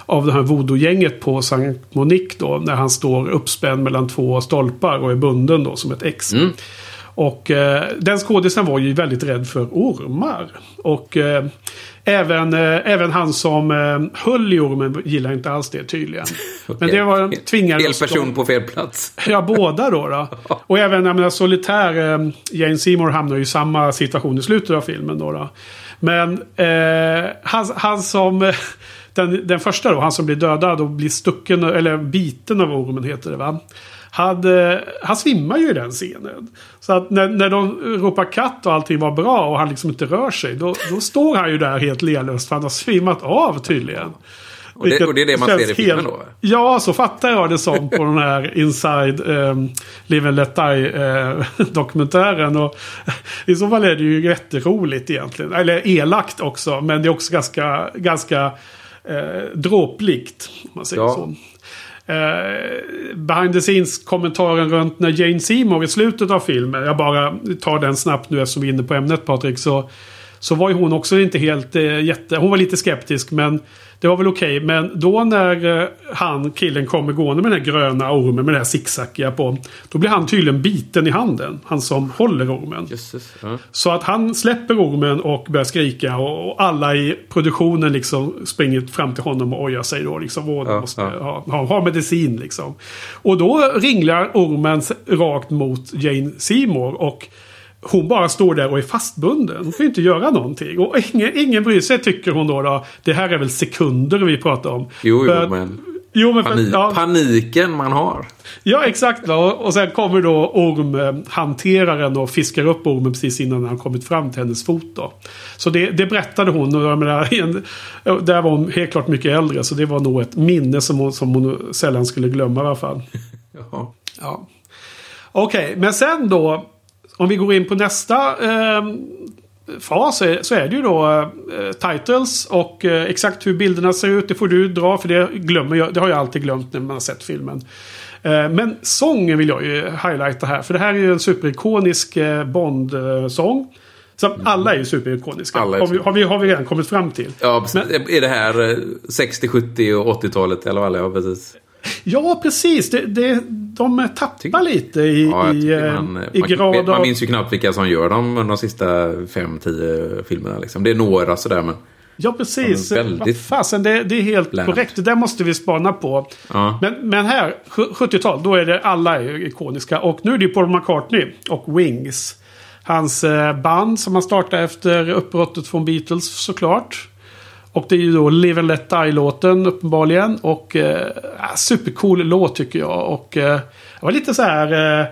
av det här voodoo-gänget på Sankt Monique då. När han står uppspänd mellan två stolpar och är bunden då som ett X. Och eh, den skådisen var ju väldigt rädd för ormar. Och eh, även, eh, även han som eh, höll i ormen gillar inte alls det tydligen. Men det var tvingade Fel person på fel plats. Ja, båda då. då. Och även, jag menar, Solitär, eh, Jane Seymour hamnar ju i samma situation i slutet av filmen då. då. Men eh, han, han som... eh, Den, den första då, han som blir dödad och blir stucken, eller biten av ormen heter det va. Hade, han svimmar ju i den scenen. Så att när, när de ropar katt och allting var bra och han liksom inte rör sig. Då, då står han ju där helt lealöst för han har svimmat av tydligen. Och det, och det är det man ser i filmen helt- då? Ja, så fattar jag det som på den här Inside um, Live and Let Die eh, dokumentären. Och I så fall är det ju jätteroligt egentligen. Eller elakt också. Men det är också ganska, ganska eh, dråpligt. Om man säger Ja. så. Eh, behind the scenes-kommentaren runt när Jane Seymour i slutet av filmen. Jag bara tar den snabbt nu eftersom vi är inne på ämnet Patrik. Så, så var ju hon också inte helt eh, jätte... Hon var lite skeptisk men det var väl okej. Men då när eh, han, killen, kommer gående med den här gröna ormen med den här zigzackiga på. Då blir han tydligen biten i handen. Han som håller ormen. Jösses. Ja. Så att han släpper ormen och börjar skrika och, och alla i produktionen liksom springer fram till honom och ojar sig då. Liksom, du Ja, måste ja. Ha, ha, medicin liksom. Och då ringlar ormen rakt mot Jane Seymour och hon bara står där och är fastbunden. Hon kan ju inte göra någonting. Och ingen, ingen bryr sig tycker hon då, då. Det här är väl sekunder vi pratar om. Jo, För- jo, men Jo, men för, panik, ja, paniken man har. Ja, exakt. Va? Och sen kommer då ormhanteraren och fiskar upp ormen precis innan han kommit fram till hennes fot. Då. Så det, det berättade hon. Och jag menar, en, där var hon helt klart mycket äldre. Så det var nog ett minne som hon, som hon sällan skulle glömma i alla fall. Ja. Ja. Okej, men sen då. Om vi går in på nästa eh, fas så är, det ju då eh, titles och eh, exakt hur bilderna ser ut. Det får du dra för det glömmer jag. Det har jag alltid glömt när man har sett filmen. Eh, men sången vill jag ju highlighta här. För det här är ju en superikonisk eh, Bond-sång. Så alla är ju superikoniska. Alla är har, vi, har, vi, har vi redan kommit fram till. Ja, precis. är det här eh, 60, 70 och 80-talet eller vad? Ja, precis. Ja, precis. Det, det, de tappar lite i, Ja, i, eh, man, i man, grad man av... minns ju knappt vilka som gör dem de sista 5-10 filmerna. Liksom. Det är några sådär, men... Ja, precis. Väldigt fasen, det, det är helt bland. korrekt. Det där måste vi spana på. Ja. Men, men här, sju- 70-tal, då är det alla är ikoniska. Och nu är det ju Paul McCartney och Wings. Hans eh, band som han startade efter uppbrottet från Beatles såklart. Och det är ju då Live and Let Die-låten uppenbarligen. Och eh, ah, supercool låt tycker jag. Och eh, det var lite så här... Eh,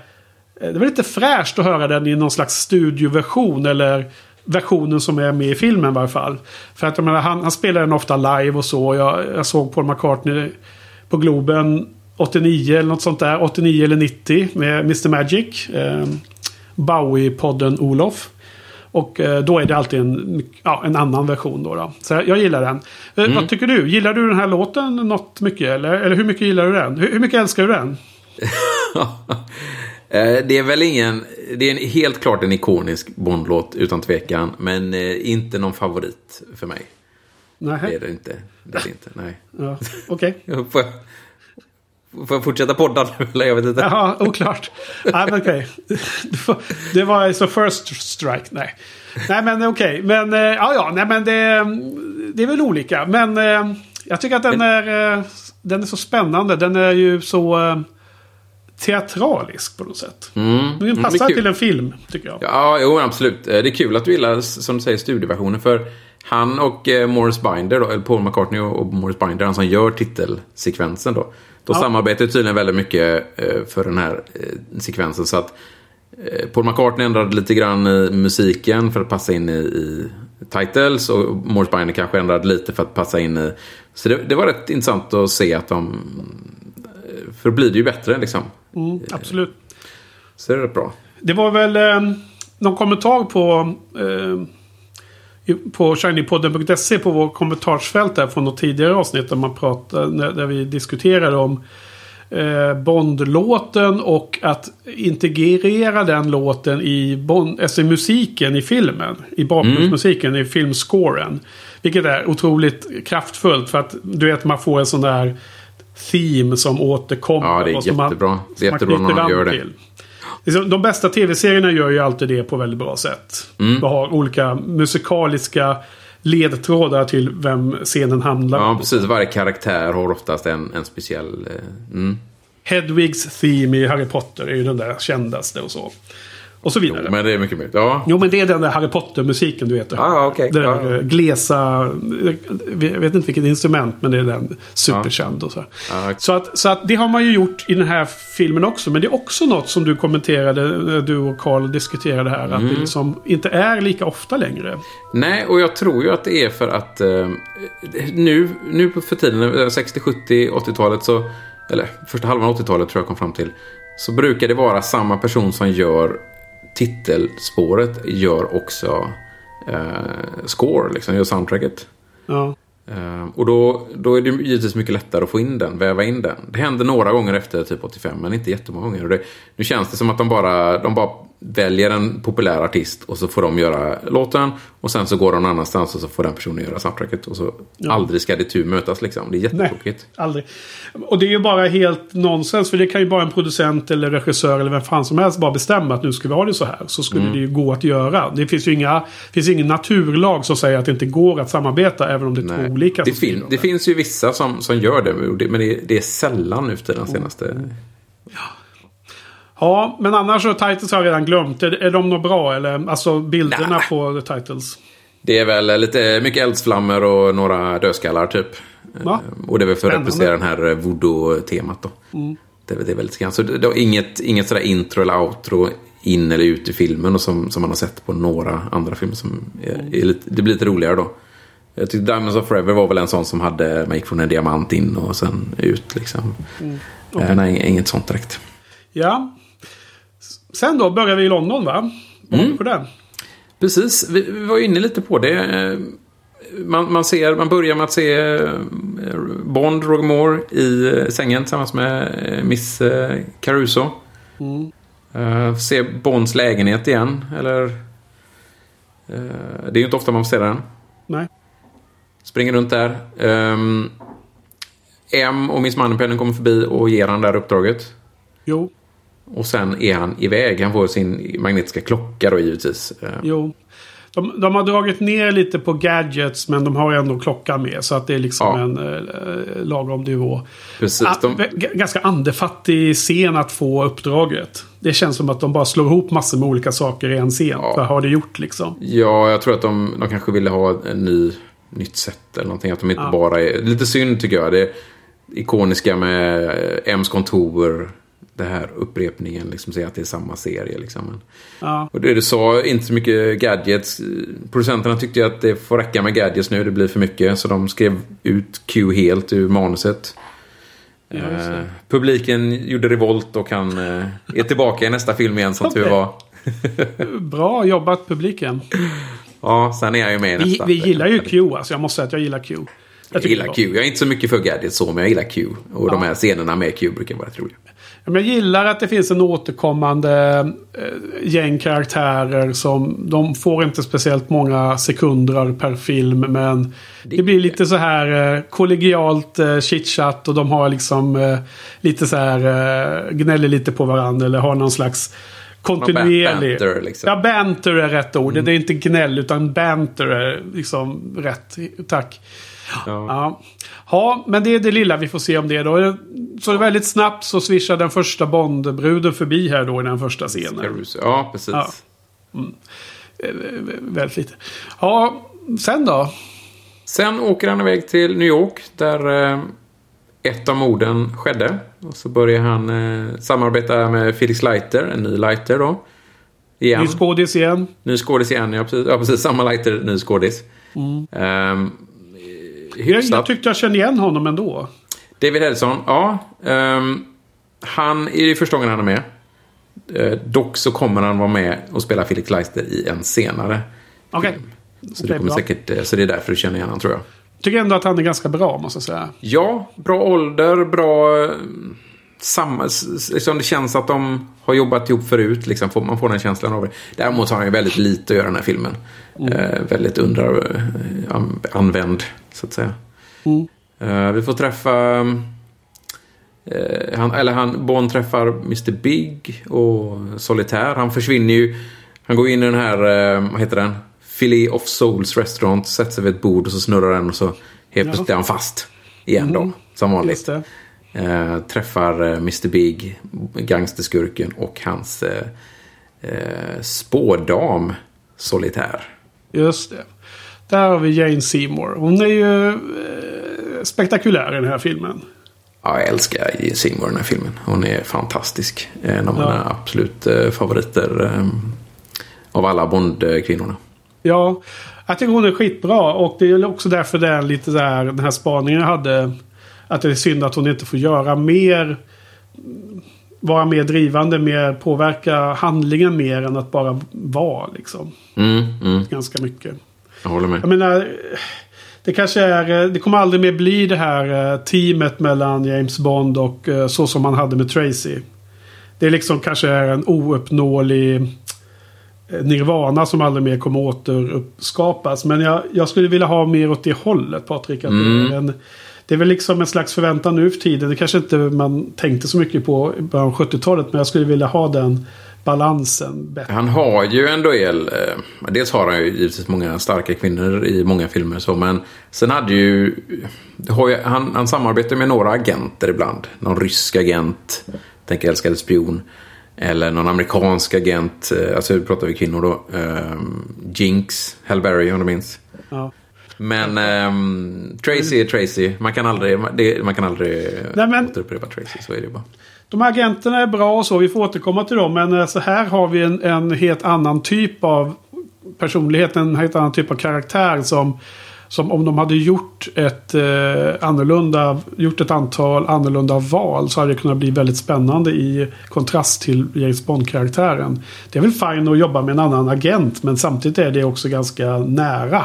det var lite fräscht att höra den i någon slags studioversion. Eller versionen som är med i filmen i varje fall. För att jag menar, han, han spelar den ofta live och så. Jag, jag såg Paul McCartney på Globen 89 eller något sånt där. 89 eller 90 med Mr Magic. Eh, Bowie-podden Olof. Och eh, då är det alltid en, ja, en annan version då. då. Så jag gillar den. Eh, Vad tycker du? Gillar du den här låten något mycket? Eller, eller hur mycket gillar du den? Hur, hur mycket älskar du den? Eh, det är väl ingen... Det är en, helt klart en ikonisk Bondlåt utan tvekan. Men inte någon favorit för mig. Nej. Det är det inte. Det är det inte, nej. Ja, Okej. Jag, får jag fortsätta podda nu? Eller jag vet inte. Jaha, oklart. Nej, men okej. Det var alltså first strike. Nej. Nej, men okej. Men eh, ja, ja. Nej, men det, det är väl olika. Men eh, jag tycker att den är, eh, den är så spännande. Den är ju så teatralisk på något sätt. Mm. Den Mm, passar till en film, tycker jag. Ja, jo, absolut. Det är kul att du gillar, som du säger, studioversionen. För han och Morris Binder, då, eller Paul McCartney och Morris Binder, han som gör titelsekvensen då. De Ja. samarbetar tydligen väldigt mycket eh, för den här eh, sekvensen. Så att eh, Paul McCartney ändrade lite grann i musiken för att passa in i, i titles. Och Morris Binder kanske ändrade lite för att passa in i... Så det, det var rätt intressant att se att de... För då blir det ju bättre liksom. Mm, absolut. Så det är rätt bra. Det var väl eh, någon kommentar på eh, på shinypodden.se på vår kommentarsfält där från något tidigare avsnitt där man pratade, där vi diskuterade om eh, Bond-låten och att integrera den låten i, Bond, alltså i musiken i filmen. I bakgrundsmusiken, i filmscoren. Vilket är otroligt kraftfullt för att du vet man får en sån där theme som återkommer. Ja, det är som man- jättebra. Det är man jättebra när knyter de an gör det. till. Liksom, De bästa tv-serierna gör ju alltid det på väldigt bra sätt. Mm. Du har olika musikaliska ledtrådar till vem scenen handlar Ja, om. precis. Varje karaktär har oftast en, en speciell... eh, Mm. Hedwigs theme i Harry Potter är ju den där kändaste och så. Och så vidare. Jo, men det är mycket möjligt. Ja. Jo, men det är den där Harry Potter-musiken, du vet. Ah, okej. Det där Ja. eh, glesa... Jag vet inte vilket instrument, men det är den superkänd och så. här. Ja. Så, att, så att det har man ju gjort i den här filmen också. Men det är också något som du kommenterade, när du och Carl diskuterade här. Att Mm. det liksom inte är lika ofta längre. Nej, och jag tror ju att det är för att eh, nu, nu för tiden, eh, 60, 70, 80-talet så... Eller första halvan av 80-talet tror jag kom fram till. Så brukar det vara samma person som gör titelspåret gör också eh, score, liksom, gör soundtracket. Ja. Eh, och då, då är det ju givetvis mycket lättare att få in den, väva in den. Det händer några gånger efter typ 85, men inte jättemånga gånger. Och det, nu känns det som att de bara, de bara väljer en populär artist och så får de göra låten. Och sen så går de någon annanstans och så får den personen göra soundtracket. Och så aldrig ska det tu mötas liksom. Det är Nej, jättetråkigt. aldrig. Och det är ju bara helt nonsens. För det kan ju bara en producent eller regissör eller vem fan som helst bara bestämma att nu ska vi ha det så här. Så skulle det ju gå att göra. Det finns ju inga, finns ingen naturlag som säger att det inte går att samarbeta även om det är två Nej. olika. Det, fin, det finns ju vissa som, som gör det, men det- men det, är sällan nu för den senaste... Ja, men annars så titles har jag redan glömt. Är, är de något bra eller? Alltså bilderna Nej. på the titles. Det är väl lite mycket eldsflammor och några dödskallar typ. Va? Eh, Och det är väl för att representera den här eh, voodoo-temat då. Det, är det är väl lite grann. Så det, det inget, inget sådär intro eller outro in eller ut i filmen och som, som man har sett på några andra filmer som är, är lite, det blir lite roligare då. Jag tyckte Diamonds of Forever var väl en sån som hade, man gick från en diamant in och sen ut liksom. Eh, nej, inget sånt direkt. Ja. Sen då börjar vi i London va? Vad vi på den? Precis, vi, vi var inne lite på det. Man, man, ser, man börjar med att se eh, Bond, Roger Moore, i eh, sängen tillsammans med eh, Miss Caruso. Eh, Se Bonds lägenhet igen, eller... eh, Det är ju inte ofta man får se den. Nej. Springer runt där. Um, M och Miss Moneypenny kommer förbi och ger han det här uppdraget. Jo. Och sen är han iväg. Han får sin magnetiska klocka då givetvis. Eh, Jo. De, de har dragit ner lite på gadgets men de har ändå klockan med. Så att det är liksom Ja. en eh, lagom nivå. Precis. Ah, De, ganska andefattig scen att få uppdraget. Det känns som att de bara slår ihop massor med olika saker i en scen. Ja. Vad har det gjort liksom? Ja, jag tror att de, de kanske ville ha en ny, nytt sätt eller någonting. Att de inte Ja. bara är... Lite synd tycker jag. Det ikoniska med M's kontor. Det här upprepningen, liksom säga att det är samma serie. Liksom. Ja. och det du sa, inte så mycket gadgets. Producenterna tyckte ju att det får räcka med gadgets nu, det blir för mycket. Så de skrev ut Q helt ur manuset. Ja. Eh, publiken gjorde revolt och han eh, är tillbaka i nästa film igen som tur var. Bra jobbat publiken. Ja, sen är jag ju med i Vi, nästa. vi gillar ju Q alltså. Jag måste säga att jag gillar Q. Jag är gillar. Q. Jag är inte så mycket för gadgets så, men jag gillar Q. Och de här scenerna med Q brukar vara rätt roliga. Jag gillar att det finns en återkommande eh, gäng karaktärer som... De får inte speciellt många sekunder per film men det blir lite så här eh, kollegialt eh, chitchat och de har liksom lite så här gnäller lite på varandra eller har någon slags kontinuerlig... Banter, liksom. Ja, banter är rätt ord. Det är inte gnäll utan banter är liksom rätt. Tack. Ja. Ja. ja, men det är det lilla vi får se om det då. Så väldigt snabbt så swishar den första Bondbruden förbi här då i den första scenen. Ja, precis. Ja. Eh, Väldigt lite. Ja, sen då? Sen åker han iväg till New York där eh, ett av morden skedde. Och så börjar han eh, samarbeta med Felix Leiter, en ny Leiter då. Igen. Ny skådis igen. Ny skådis igen, ja precis, ja, precis. Samma Leiter, ny skådis. Mm. Ehm, Jag, jag tyckte jag kände igen honom ändå. David Edison, ja. ehm, han är ju första gången han är med. Eh, dock så kommer han vara med och spela Felix Leiter i en senare. Okej. Så, Okej, det kommer bra. säkert, eh, så det är därför du känner igen honom tror jag. Tycker ändå att han är ganska bra måste jag säga. Ja, bra ålder, bra... eh, Samma, liksom det känns att de har jobbat ihop förut. Liksom, man får den känslan av det. Däremot har han ju väldigt lite att göra i den här filmen. Eh, väldigt underanvänd, så att säga. Eh, vi får träffa... Eh, han, eller han, Bond träffar Mr Big och Solitär. Han försvinner ju. Han går in i den här, eh, vad heter den? Filet of Souls restaurant. Sätter sig vid ett bord och så snurrar den och så helt plötsligt är han fast. Igen då, som vanligt. Eh, träffar eh, Mr Big, gangsterskurken och hans eh, eh, spådam Solitär. Just det. Där har vi Jane Seymour. Hon är ju eh, spektakulär i den här filmen. Ja, jag älskar Seymour i den här filmen. Hon är fantastisk. En av mina absolut eh, favoriter eh, av alla Bond-kvinnorna. Ja, jag tycker hon är skitbra. Och det är också därför det är lite så här, den här spaningen jag hade. Att det är synd att hon inte får göra mer. Vara mer drivande, mer påverka handlingen mer än att bara vara liksom. Mm, mm, Ganska mycket. jag håller med. Jag menar, det kanske är, det kommer aldrig mer bli det här eh, teamet mellan James Bond och eh, så som man hade med Tracy. Det är liksom kanske är en ouppnåelig eh, nirvana som aldrig mer kommer återuppskapas. Men jag, jag skulle vilja ha mer åt det hållet Patrik. Att är en, det är väl liksom en slags förväntan nu för tiden. Det kanske inte man tänkte så mycket på i början av 70-talet. Men jag skulle vilja ha den balansen bättre. Han har ju en duell. Eh, dels har han ju givetvis många starka kvinnor i många filmer. Så, men sen hade ju... ju han, han samarbetar med några agenter ibland. Någon rysk agent. Tänker älskade spion. Eller någon amerikansk agent. eh, Alltså pratar vi kvinnor då. Eh, Jinx. Hal Berry om du minns. Ja. Men ehm, Tracy är Tracy. Man kan aldrig, det, man kan aldrig Nej, men- återupprepa Tracy. Så är det bara. De här agenterna är bra och så, vi får återkomma till dem. Men eh, så här har vi en, en helt annan typ av personlighet, en helt annan typ av karaktär som, som om de hade gjort ett, eh, annorlunda, gjort ett antal annorlunda val så hade det kunnat bli väldigt spännande i kontrast till James Bond-karaktären. Det är väl fint att jobba med en annan agent men samtidigt är det också ganska nära.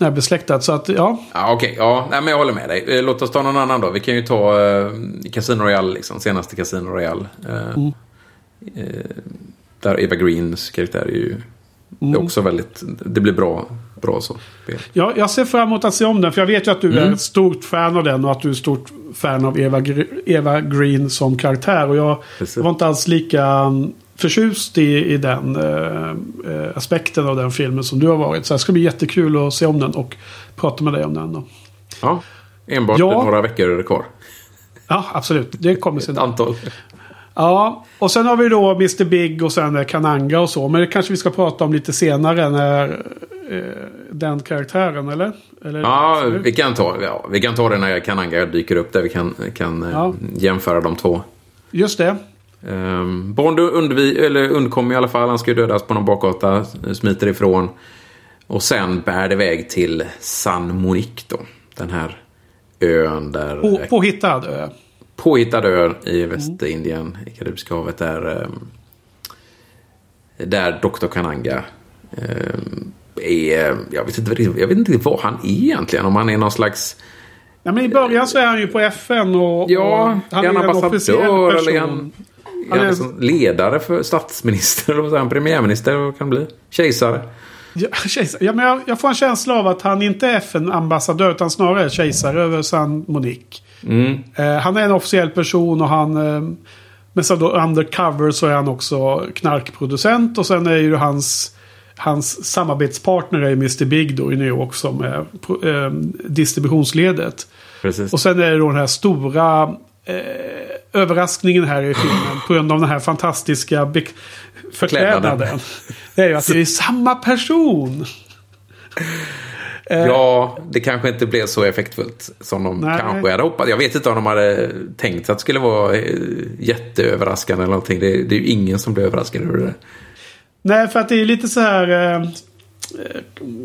Närbesläktat. Så att ja, Ja, Okej, ja, nej, men jag håller med dig. Eh, Låt oss ta någon annan då. Vi kan ju ta eh, Casino Royale, liksom, senaste Casino Royale. Eh, eh, där Eva Greens karaktär är ju är också väldigt... Det blir bra, bra så. Ja, jag ser fram emot att se om den. För jag vet ju att du är ett stort fan av den. Och att du är ett stort fan av Eva, Eva Green som karaktär. Och jag Precis. var inte alls lika mm, förtjust i, i den eh, eh, aspekten av den filmen som du har varit. Så det ska bli jättekul att se om den och prata med dig om den. Då. Ja, enbart Ja. några veckor kvar. Ja, absolut. Det kommer sen. Ett antal. Ja, och sen har vi då Mr Big och sen eh, Kananga och så. Men det kanske vi ska prata om lite senare när eh, den karaktären, eller? eller Ja, vi kan ta, ja, vi kan ta det när Kananga dyker upp där vi kan, kan eh, Ja. jämföra de två. Just det. Um, Bond undvi, eller undkom i alla fall. Han ska ju dödas på någon bakgata. Smiter ifrån. Och sen bär det iväg till San Monique då. Den här ön där... På, påhittad ö. påhittad ö i Västindien, i Karibiska havet. Där, ehm, Där Dr. Kananga eh, är... Jag vet, inte, jag vet inte vad han är egentligen. Om han är någon slags... Ja, men I början så är han ju på FN och... Ja, och han är en officiell ambassadör person. eller han, är Han liksom ledare för statsminister? Han? Premiärminister? Vad kan det bli? Kejsare? Ja, kejsare. ja, men jag, jag får en känsla av att han inte är FN-ambassadör utan snarare kejsare över San Monique. Eh, han är en officiell person och han... Eh, men så då undercover så är han också knarkproducent och sen är ju hans... Hans samarbetspartner är Mr Big då i New York som är eh, distributionsledet. Precis. Och sen är det då den här stora eh, överraskningen här i filmen på grund av den här fantastiska förklädnaden. Det är ju att det är samma person. Ja, det kanske inte blev så effektfullt som de Nej. kanske hade hoppats. Jag vet inte om de hade tänkt att det skulle vara eh, jätteöverraskande eller någonting. Det, det är ju ingen som blir överraskad över det. Nej, för att det är lite så här eh,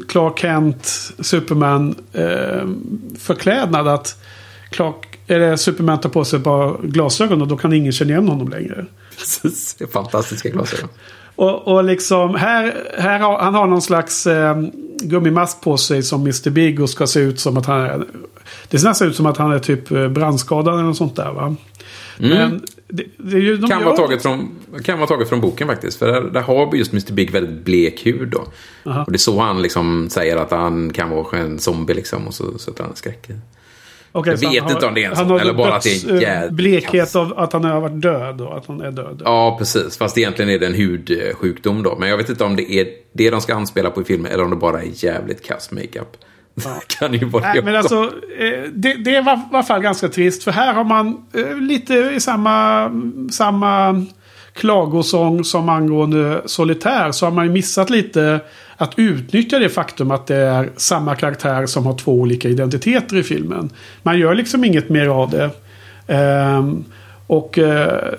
Clark Kent, Superman eh, förklädnad. Att Clark, eller Superman tar på sig bara glasögon och då kan ingen känna igen honom längre. Det är fantastiska glasögon. Och, och liksom här, här har, han har någon slags eh, gummimask på sig som Mr Big och ska se ut som att han är... Det ser nästan ut som att han är typ eh, brandskadad eller något sånt där va? Men det, det är ju... De Kan gör- vara, taget från, kan vara taget från boken faktiskt. För där, där har just Mr. Big väldigt blek hud då. Och det är så han liksom säger att han kan vara en zombie liksom. Och så sätter han skräck Okej, Jag vet han inte om det är en sån, eller bara att det är döds- jävligt eh, Blekhet kass. av att han har varit död och att han är död. Ja, precis. Fast egentligen är det en hudsjukdom då. Men jag vet inte om det är det de ska anspela på i filmen eller om det bara är jävligt kass makeup. Det kan ju vara Nej, men alltså, eh, det, det var i alla fall ganska trist. För här har man eh, lite i samma, samma klagosång som angående Solitär. Så har man ju missat lite att utnyttja det faktum att det är samma karaktär som har två olika identiteter i filmen. Man gör liksom inget mer av det. Ehm, och eh,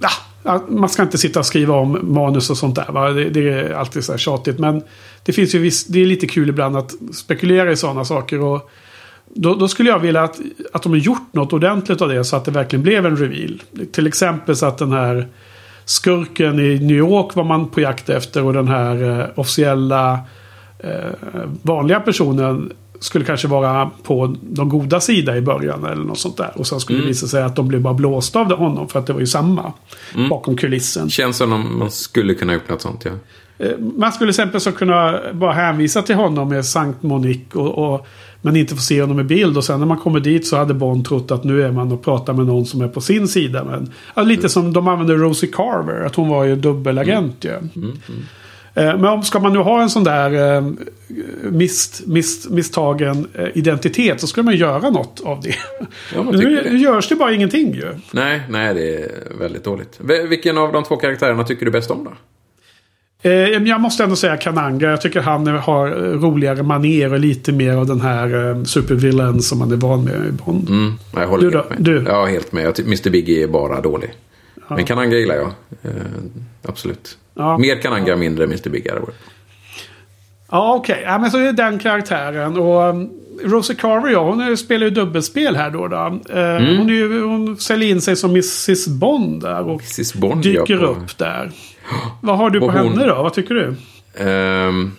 ja, man ska inte sitta och skriva om manus och sånt där. Va? Det, det är alltid så här tjatigt. Men det finns ju viss, det är lite kul ibland att spekulera i sådana saker. Och då, då skulle jag vilja att, att de har gjort något ordentligt av det så att det verkligen blev en reveal. Till exempel så att den här skurken i New York var man på jakt efter och den här eh, officiella eh, vanliga personen skulle kanske vara på de goda sida i början eller något sånt där. Och sen skulle det visa sig att de blev bara blåsta av honom för att det var ju samma bakom kulissen. Känns som om man skulle kunna gjort något sånt, ja. Eh, Man skulle till exempel så kunna bara hänvisa till honom med Sankt Monique och, och, men inte få se honom i bild. Och sen när man kommer dit så hade Bond trott att nu är man och pratar med någon som är på sin sida. Men, ja, lite som de använde Rosie Carver. Att hon var ju dubbelagent ju. Eh, Men om ska man nu ha en sån där eh, mist, mist, misstagen eh, identitet så ska man göra något av det. Ja, nu, det. görs det bara ingenting ju. Nej, nej, det är väldigt dåligt. Vilken av de två karaktärerna tycker du bäst om då? Eh, jag måste ändå säga Kananga. Jag tycker han har eh, roligare manér och lite mer av den här eh, supervillain som man är van med i Bond. Mm, jag håller Du då? helt med. Du? Ja, helt med. Mr. Big är bara dålig. Men Kananga gillar jag. Eh, absolut. Ja. Mer Kananga, mindre Mr. Big hade det varit. Ja, okej. Ja, men så är det den karaktären. Och um, Rosie Carver, ja, hon spelar ju dubbelspel här då. då. Eh, Mm. hon, är ju, hon säljer in sig som Mrs Bond där och Mrs. Bond, ja, dyker upp där. Vad har du på hon- henne då? Vad tycker du? Ehm,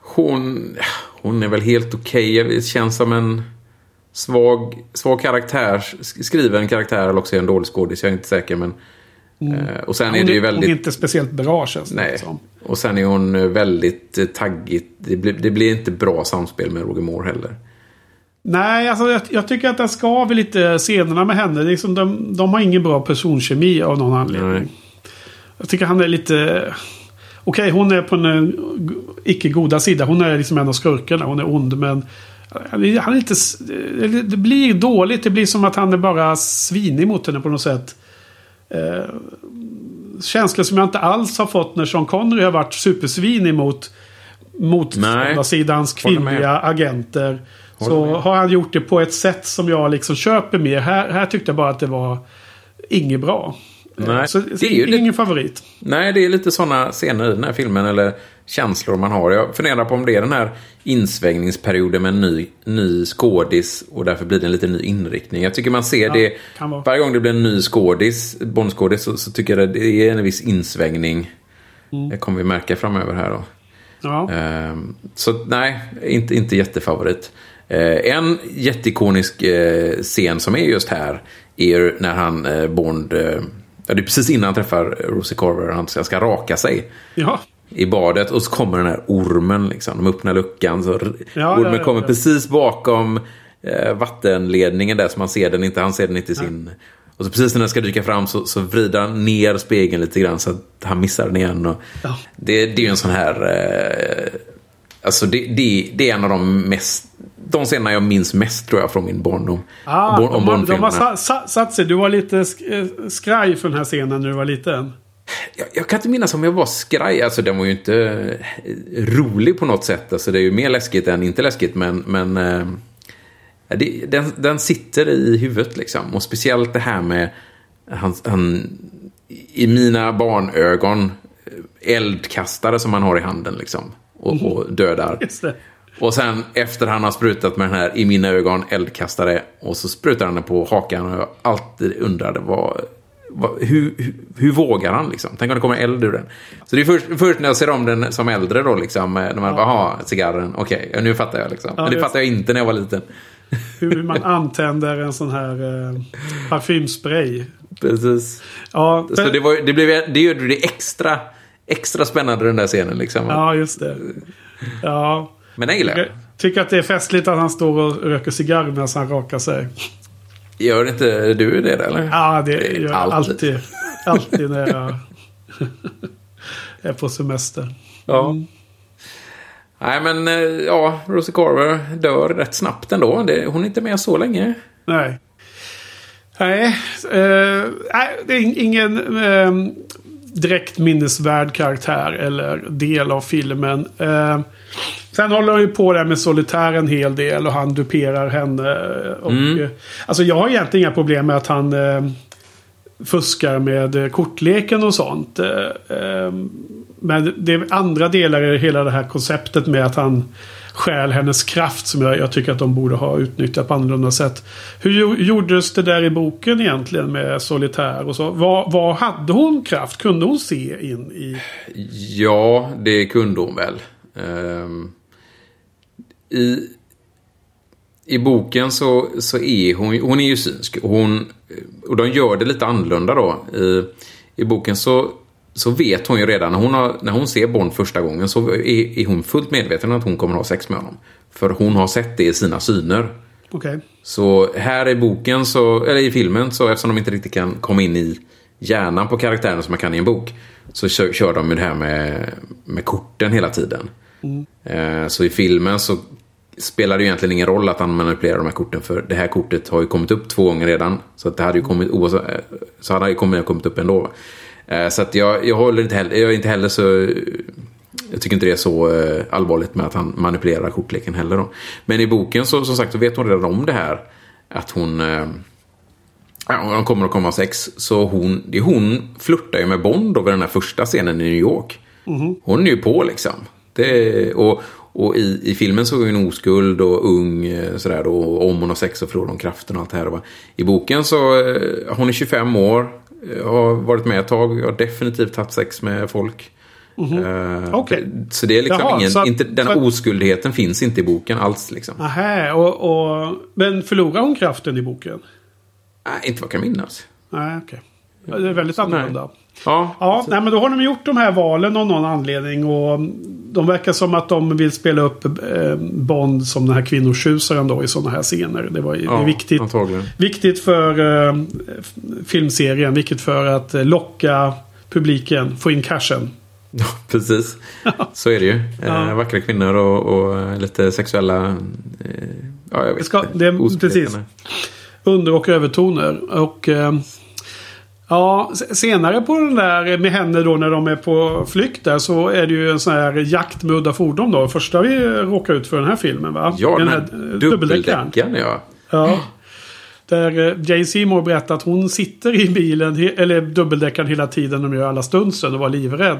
hon, hon är väl helt okej. Det känns som en svag, svag karaktär. sk- Skriven karaktär eller också är en dålig skådis. Jag är inte säker. Men, eh, och sen är Hon det ju är, hon är väldigt... inte speciellt bra känns det Nej. som. Och sen är hon eh, väldigt eh, taggigt. Det blir, det blir inte bra samspel med Roger Moore heller. Nej, alltså jag, jag tycker att den skaver lite scenerna med henne. Är liksom, de, de har ingen bra personkemi av någon anledning. Nej. Jag tycker han är lite... Okej, hon är på den eh, icke goda sida. Hon är liksom en av skurkarna. Hon är ond, men... Han är, lite... s- Det blir dåligt. Det blir som att han är bara svinig mot henne på något sätt. Eh, känslor som jag inte alls har fått när Sean Connery har varit supersvinig mot motståndarsidans kvinnliga agenter. Håller så med. har han gjort det på ett sätt som jag liksom köper mer. Här, här tyckte jag bara att det var inget bra. Nej, så, det är ju ingen lite- favorit. Nej, det är lite sådana scener i den här filmen, eller känslor man har. Jag funderar på om det är den här insvängningsperioden med en ny, ny skådis och därför blir det en lite ny inriktning. Jag tycker man ser det, kan vara. varje gång det blir en ny skådis, Bondskådis, så, så tycker jag det är en viss insvängning. Mm. Det kommer vi märka framöver här då. Ja. Ehm, så nej, inte, inte jättefavorit. Eh, en jätteikonisk eh, scen som är just här är när han, eh, Bond, eh, ja, det är precis innan han träffar Rosie Corver, han ska, ska raka sig ja. i badet och så kommer den här ormen. Liksom. De öppnar luckan så Ja, ormen kommer precis bakom eh, vattenledningen där så man ser den inte. Han ser den inte i sin... Och så precis när den ska dyka fram så, så vrider han ner spegeln lite grann så att han missar den igen. Och det, det är ju en sån här... Eh, alltså det, det, det är en av de mest... De scenerna jag minns mest tror jag från min barndom. Ah, Om- om de, de har Bondfilmerna. sa, sa, satt sig. Du var lite eh, skraj för den här scenen när du var liten. Jag, jag kan inte minnas om jag var skraj. Alltså den var ju inte eh, rolig på något sätt. Alltså det är ju mer läskigt än inte läskigt. Men, men eh, det, den, den sitter i huvudet liksom. Och speciellt det här med han, han i mina barnögon eldkastare som han har i handen liksom. Och, och dödar. Och sen efter han har sprutat med den här, i mina ögon, eldkastare. Och så sprutar han den på hakan. Och jag alltid undrade vad... vad hur, hur, hur vågar han liksom? Tänk om det kommer eld ur den. Så det är först, först när jag ser om den som äldre då liksom. eh, När man bara, aha, cigarren. Okej, ja, nu fattar jag liksom. Men det fattade jag inte när jag var liten. Hur man antänder en sån här eh, parfymspray. Precis. Ja, Så det, var, det, blev, det gjorde det extra, extra spännande den där scenen liksom. ja, just det. Ja. Men den gillar jag. Tycker att det är festligt att han står och röker cigarr medan han rakar sig. Gör inte du det eller? Ja, det gör jag Alltid. alltid. När jag är på semester. Ja. Nej men eh, ja, Rosie Carver dör rätt snabbt ändå. Det, hon är inte med så länge. Nej. Nej, eh, nej det är in- ingen eh, direkt minnesvärd karaktär eller del av filmen. Eh, sen håller han ju på där med solitär en hel del och han duperar henne. Och, eh, alltså jag har egentligen inga problem med att han eh, fuskar med eh, kortleken och sånt. Eh, eh, men det är andra delar i hela det här konceptet med att han stjäl hennes kraft som jag, jag tycker att de borde ha utnyttjat på annorlunda sätt. Hur gjo- gjordes det där i boken egentligen med solitär och så? Vad, vad hade hon kraft? Kunde hon se in i... Ja, det kunde hon väl. Ehm, I, I boken så, så är hon, hon är ju synsk. Hon, och de gör det lite annorlunda då. I, i boken så, så vet hon ju redan, när hon, har, när hon ser Bond första gången så är, är hon fullt medveten om att hon kommer ha sex med honom. För hon har sett det i sina syner. Okej. Så här i boken, så, eller i filmen, så eftersom de inte riktigt kan komma in i hjärnan på karaktären som man kan i en bok. Så kör, kör de ju det här med, med korten hela tiden. Eh, så i filmen så spelar det ju egentligen ingen roll att han manipulerar de här korten. För det här kortet har ju kommit upp två gånger redan. Så att det hade ju kommit, oavsett, eh, så hade det ju kommit, kommit upp ändå. Eh, så att jag, jag håller inte heller, jag är inte heller så... Jag tycker inte det är så eh, allvarligt med att han manipulerar kortleken heller. Då. Men i boken så som sagt så vet hon redan om det här. Att hon... Ja, hon kommer att komma sex. Så hon, hon flörtar ju med Bond över den här första scenen i New York. Hon är ju på liksom. Det, och och i, i filmen så är hon oskuld och ung. eh, Sådär, då, och om hon har sex så förlorar hon kraften och allt det här. I boken så eh, hon är 25 år. eh, Har varit med ett tag. Har definitivt haft sex med folk. Eh, Okej. Så det är liksom Jaha, ingen, att- inte, den att- oskuldheten finns inte i boken alls. Liksom. Aha, och, och, men förlorar hon kraften i boken? Nej, inte vad jag kan minnas. Nej, okej. Ja, Det är väldigt annorlunda. Ja, Ja, nej, men då har de gjort de här valen av någon anledning. Och de verkar som att de vill spela upp eh, Bond som den här kvinnotjusaren då i sådana här scener. Det, var, ja viktigt, antagligen. viktigt för f- filmserien. Viktigt för att eh, locka publiken. Få in cashen. Ja, precis. Så är det ju. Ja. Eh, vackra kvinnor och, och lite sexuella... Eh, ja, jag vet Det ska- det precis. Under och övertoner. Och eh, ja, senare på den där med henne då när de är på flykt där så är det ju en sån här jakt med udda fordon då. Första vi råkar ut för den här filmen va? Ja, den här dubbeldeckaren. dubbeldeckaren. Ja. Ja. Där eh, Jane Seymour berättar att hon sitter i bilen, eller dubbeldäckaren hela tiden när de gör alla stunsen och var livrädd.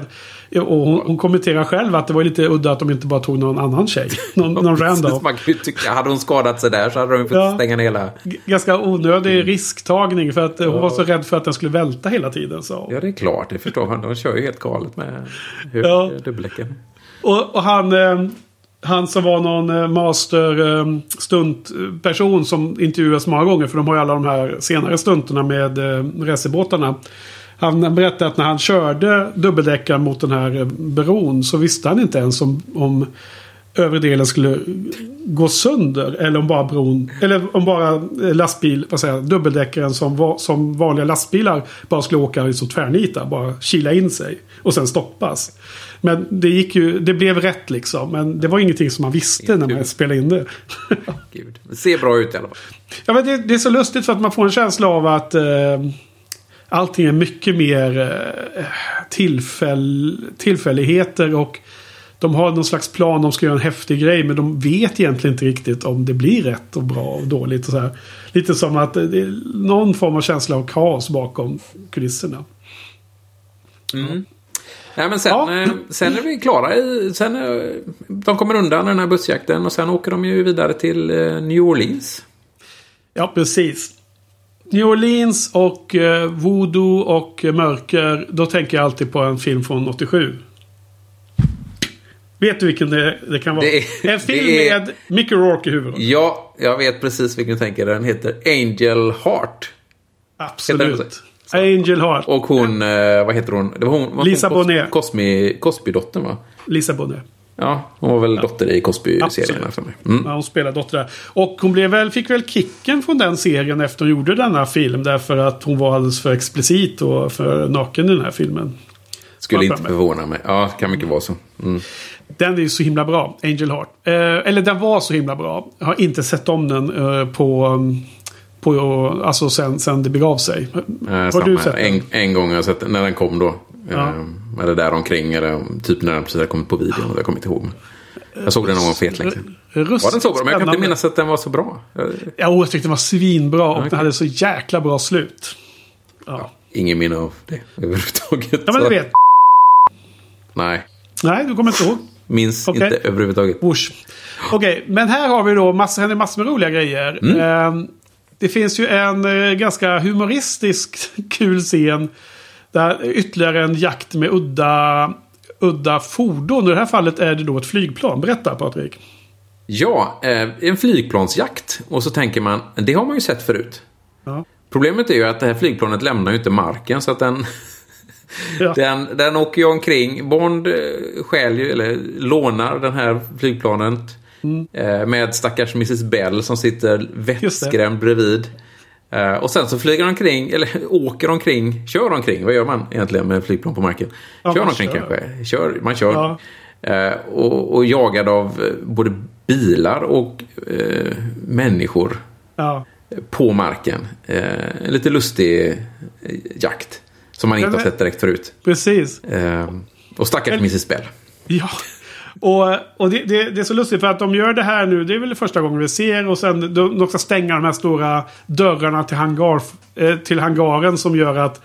Och hon, hon kommenterar själv att det var lite udda att de inte bara tog någon annan tjej. Någon, någon random. Man kan ju tycka, hade hon skadat sig där så hade de fått Ja. stänga ner hela... Ganska onödig risktagning för att eh, hon var så rädd för att den skulle välta hela tiden. Så. Ja, det är klart. Det förstår man. De kör ju helt galet med Ja. dubbeldäcken. Och, och han, eh, han som var någon eh, master eh, stuntperson som intervjuas många gånger. För de har ju alla de här senare stunterna med eh, racerbåtarna. Han berättade att när han körde dubbeldäckaren mot den här bron så visste han inte ens om, om övre delen skulle gå sönder. Eller om bara bron, eller om bara lastbil, vad säger jag, dubbeldäckaren som, som vanliga lastbilar bara skulle åka i så tvärnita. Bara kila in sig och sen stoppas. Men det gick ju, det blev rätt liksom. Men det var ingenting som man visste när man spelade in det. Gud. Det ser bra ut i alla fall. Ja, men det, det är så lustigt för att man får en känsla av att eh, allting är mycket mer eh, tillfäll, tillfälligheter och de har någon slags plan, de ska göra en häftig grej men de vet egentligen inte riktigt om det blir rätt och bra och dåligt. Och så här. Lite som att det är någon form av känsla av kaos bakom kulisserna. Nej, men sen, Ja. eh, sen är vi klara. I, sen, eh, de kommer undan den här bussjakten och sen åker de ju vidare till eh, New Orleans. Ja, precis. New Orleans och eh, voodoo och mörker. Då tänker jag alltid på en film från 87. Vet du vilken det, det kan vara? Det är- en film är- med Mickey Rourke i huvudet. Ja, jag vet precis vilken du tänker. Den heter Angel Heart. Heter Absolut. Angel Heart. Och hon, eh, vad heter hon? Det var hon var Lisa hon Bonet. Cosby, Cosby-dottern va? Lisa Bonet. Ja, hon var väl dotter i Cosby-serien. Mm. Ja, hon spelar dotter där. Och hon blev väl, fick väl kicken från den serien efter hon gjorde denna film. Därför att hon var alldeles för explicit och för naken i den här filmen. Skulle inte förvåna mig. Ja, kan mycket vara så. Mm. Den är ju så himla bra, Angel Heart. Eh, eller den var så himla bra. Jag har inte sett om den eh, på... på alltså sen, sen det begav sig. Eh, har samma du sett den? en, en gång har jag sett den, när den kom då. Ja. Eh, eller där omkring. Eller typ när den precis hade kommit på video. Jag kommer inte ihåg. Jag såg den någon gång för jättelänge sedan. Var den så bra? Men jag kan inte minnas att den var så bra. Jag- Ja, jag tyckte den var svinbra och Okej. den hade så jäkla bra slut. Ja, Ingen minne av det överhuvudtaget. ja men du vet. Nej, Nej, du kommer inte ihåg. minns Okej. inte överhuvudtaget. Okej, men här har vi då massor, händer massor med roliga grejer. Mm. Det finns ju en eh, ganska humoristisk kul scen. Där ytterligare en jakt med udda, udda fordon. I det här fallet är det då ett flygplan. Berätta Patrik. Ja, eh, en flygplansjakt. Och så tänker man, det har man ju sett förut. Ja. Problemet är ju att det här flygplanet lämnar ju inte marken så att den... Ja. Den, den åker ju omkring. Bond eh, stjäl ju, eller lånar den här flygplanet. Mm. Eh, med stackars Mrs Bell som sitter vettskrämd bredvid. Eh, och sen så flyger de omkring, eller åker omkring, kör omkring. Vad gör man egentligen med flygplan på marken? Ja, kör man omkring kanske. Kör, man kör. Ja. Eh, och, och jagad av både bilar och människor Ja. på marken. En lite lustig jakt. Som man inte Men- har sett direkt förut. Precis. Och stackars Mrs Bell. Ja. Och, och det, det, det är så lustigt för att de gör det här nu. Det är väl det första gången vi ser. Och sen de, de ska stänga de här stora dörrarna till, hangar, eh, till hangaren som gör att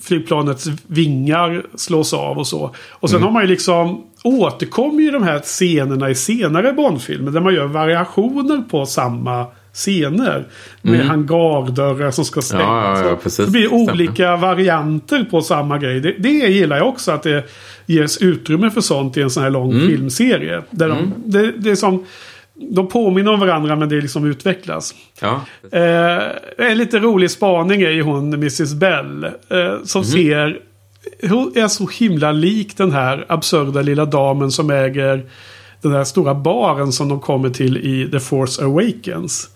flygplanets vingar slås av och så. Och sen har man ju liksom återkommer ju de här scenerna i senare Bondfilmer. Där man gör variationer på samma scener. Med hangardörrar som ska stängas. Ja, ja, ja. Det blir olika varianter på samma grej. Det, det gillar jag också att det ges utrymme för sånt i en sån här lång Mm. filmserie. Där de, det, det är som, de påminner om varandra men det liksom utvecklas. Ja. Eh, en lite rolig spaning är ju hon Mrs Bell. Eh, som Mhm. ser... Hon är så himla lik den här absurda lilla damen som äger den här stora baren som de kommer till i The Force Awakens.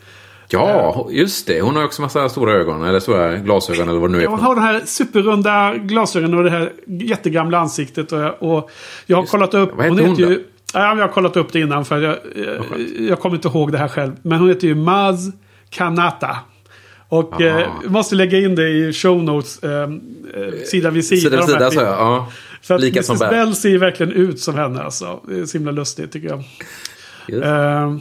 Ja, just det. Hon har också massa stora ögon. Eller stora glasögon eller vad det nu är. Hon har de här superrunda glasögonen och det här jättegamla ansiktet. Och jag, och jag har kollat upp... Vad heter hon då? ju, ja, jag har kollat upp det innan för jag, jag, jag kommer inte ihåg det här själv. Men hon heter ju Maz Kanata. Och Aha. eh, måste lägga in det i show notes. Eh, eh, sida vid sida. Sida vid sida så filmerna. ja. För att Lika som Mrs Bell. Bell ser verkligen ut som henne alltså. Det är så himla lustigt tycker jag. Just. Eh,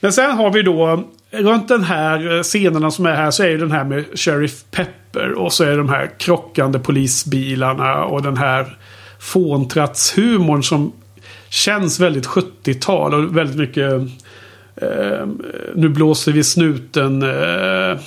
men sen har vi då runt den här eh, scenerna som är här så är ju den här med Sheriff Pepper. Och så är de här krockande polisbilarna och den här fåntratshumorn som känns väldigt 70-tal och väldigt mycket eh, nu blåser vi snuten eh,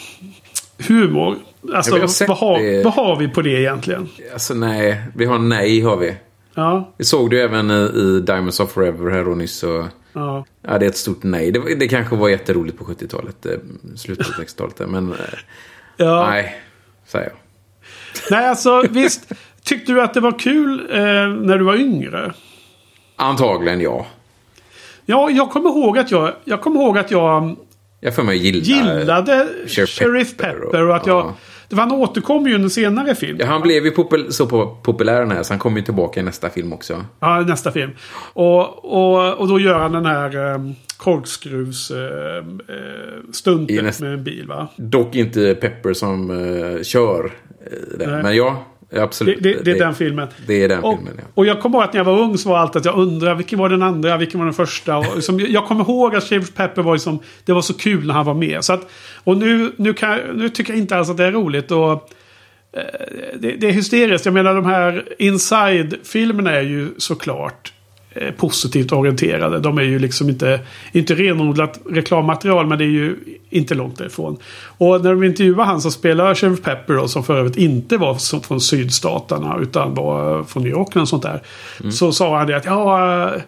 humor. Alltså, vad, har, vad har vi på det egentligen? Alltså nej, vi har nej har vi. Ja, Vi såg det ju även i, i Diamonds of Forever här då nyss. Och, ja. ja, det är ett stort nej. Det, det kanske var jätteroligt på 70-talet. eh, Slutet av 60-talet. där, Men eh, ja. nej, säger jag. Nej, alltså visst. Tyckte du att det var kul eh, när du var yngre? Antagligen ja. Ja, jag kommer ihåg att jag, jag, kommer ihåg att jag Jag får mig gilla... gillade Sheriff Sheriff Pepper och- Och att jag, ja. det var, han återkom ju i en senare film. Ja, han blev ju popul så po- populär den här, så han kommer ju tillbaka i nästa film också. Ja, nästa film. Och, och, och då gör han den här um, korkskruvs eh, eh, I stuntet nästa- med en bil va? Dock inte Pepper som eh, kör eh, den. Men ja, Det, absolut. det, det är den filmen. Det är den och, filmen, ja. och jag kommer ihåg att när jag var ung så var allt att jag undrar vilken var den andra, vilken var den första. Och liksom, jag kommer ihåg att Sheriff Pepper var liksom, det var så kul när han var med. Så att, och nu, nu, kan, nu tycker jag inte alls att det är roligt. Och, eh, det, det är hysteriskt. Jag menar de här Inside-filmerna är ju såklart positivt orienterade. De är ju liksom inte, inte renodlat reklammaterial men det är ju inte långt därifrån. Och när de intervjuar han som spelar Sheriff Pepper då, som för övrigt inte var som från sydstaterna utan var från New York eller sånt där. Så sa han det att ja, eh,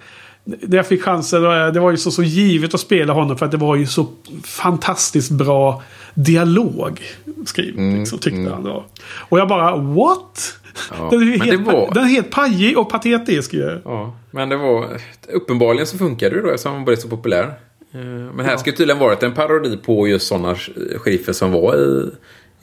när jag fick chansen, eh, det var ju så, så givet att spela honom för att det var ju så fantastiskt bra dialog skriven. liksom, tyckte han då. Och jag bara what? Ja, Den, är helt, det var- den är helt pajig och patetisk ju. Ja, men det var... Uppenbarligen så funkar det då eftersom han blev så populär. Eh, Men här skulle tydligen varit en parodi på just sådana sheriffer som var i,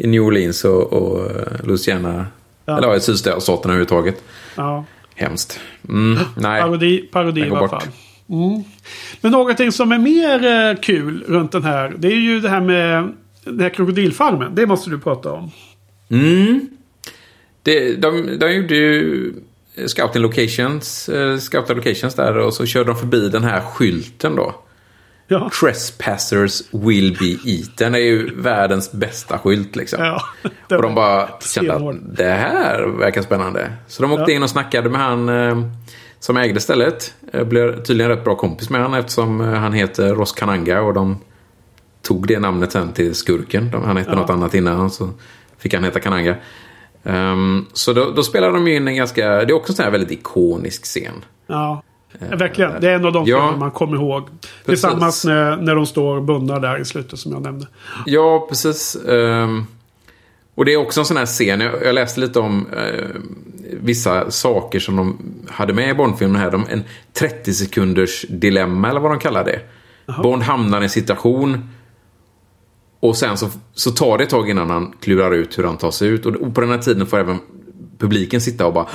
i New Orleans och, och eh, Louisiana. Ja. Eller ja, i sydstaterna överhuvudtaget. Ja. Hemskt. Mm, nej. Parodi, parodi i alla fall. Mm. Men någonting som är mer eh, kul runt den här. Det är ju det här med den här krokodilfarmen. Det måste du prata om. Mm. Det, de, de gjorde ju scouting locations, eh, scouting locations där och så körde de förbi den här skylten då. Ja. Trespassers will be eaten är ju världens bästa skylt liksom. Ja, och de bara kände att det här verkar spännande. Så de åkte Ja. in och snackade med han eh, som ägde stället. Eh, blev tydligen rätt bra kompis med han eftersom eh, han heter Ross Kananga och de tog det namnet sen till skurken. Han hette Ja. något annat innan så fick han heta Kananga. Ehm, så då, då spelar de ju in en ganska, det är också en sån här väldigt ikonisk scen. Ja. Verkligen. Det är en av de Ja. man kommer ihåg. Tillsammans när, när de står bundna där i slutet som jag nämnde. Ja, precis. Ehm, och det är också en sån här scen. Jag, jag läste lite om eh, vissa saker som de hade med i Bondfilmen här. De, en 30 sekunders dilemma eller vad de kallar det. Bond hamnar i en situation. Och sen så, så tar det ett tag innan han klurar ut hur han tar sig ut. Och, på den här tiden får även publiken sitta och bara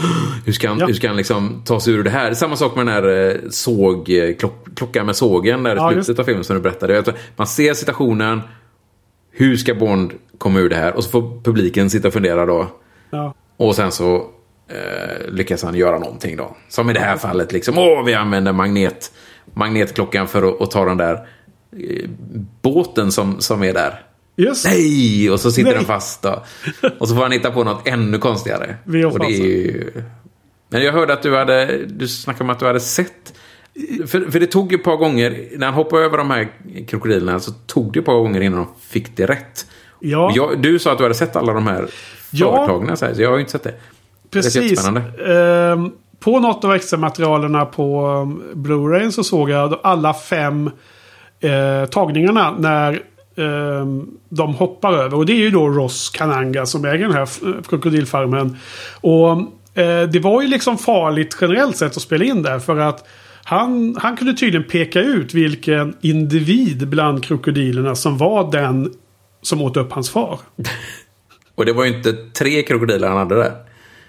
hur ska han, Ja. hur ska han liksom ta sig ur det här? Det är samma sak med den här eh, såg, eh, klock, klockan med sågen där i Ja, slutet just- av filmen som du berättade. Man ser situationen, hur ska Bond komma ur det här? Och så får publiken sitta och fundera då. Ja. Och sen så eh, lyckas han göra någonting då. Som i det här fallet liksom. Åh, vi använder magnet, magnetklockan för att, att ta den där båten som, som är där. Just Nej! Och så sitter Nej. den fast då. Och så får han hitta på något ännu konstigare. Vi har och det är ju... Men jag hörde att du hade... Du snackade om att du hade sett... För, för det tog ju ett par gånger, när han hoppade över de här krokodilerna så tog det ett par gånger innan de fick det rätt. Ja. Jag, du sa att du hade sett alla de här Ja. företagna, så, här, så jag har ju inte sett det. Det är Precis. jättespännande. Ehm, på något av extra materialerna på um, Blu-ray så såg jag alla fem eh, tagningarna när eh, de hoppar över. Och det är ju då Ross Kananga som äger den här krokodilfarmen. Och eh, det var ju liksom farligt generellt sett att spela in där. För att han, han kunde tydligen peka ut vilken individ bland krokodilerna som var den som åt upp hans far. Och det var ju inte tre krokodiler han hade där.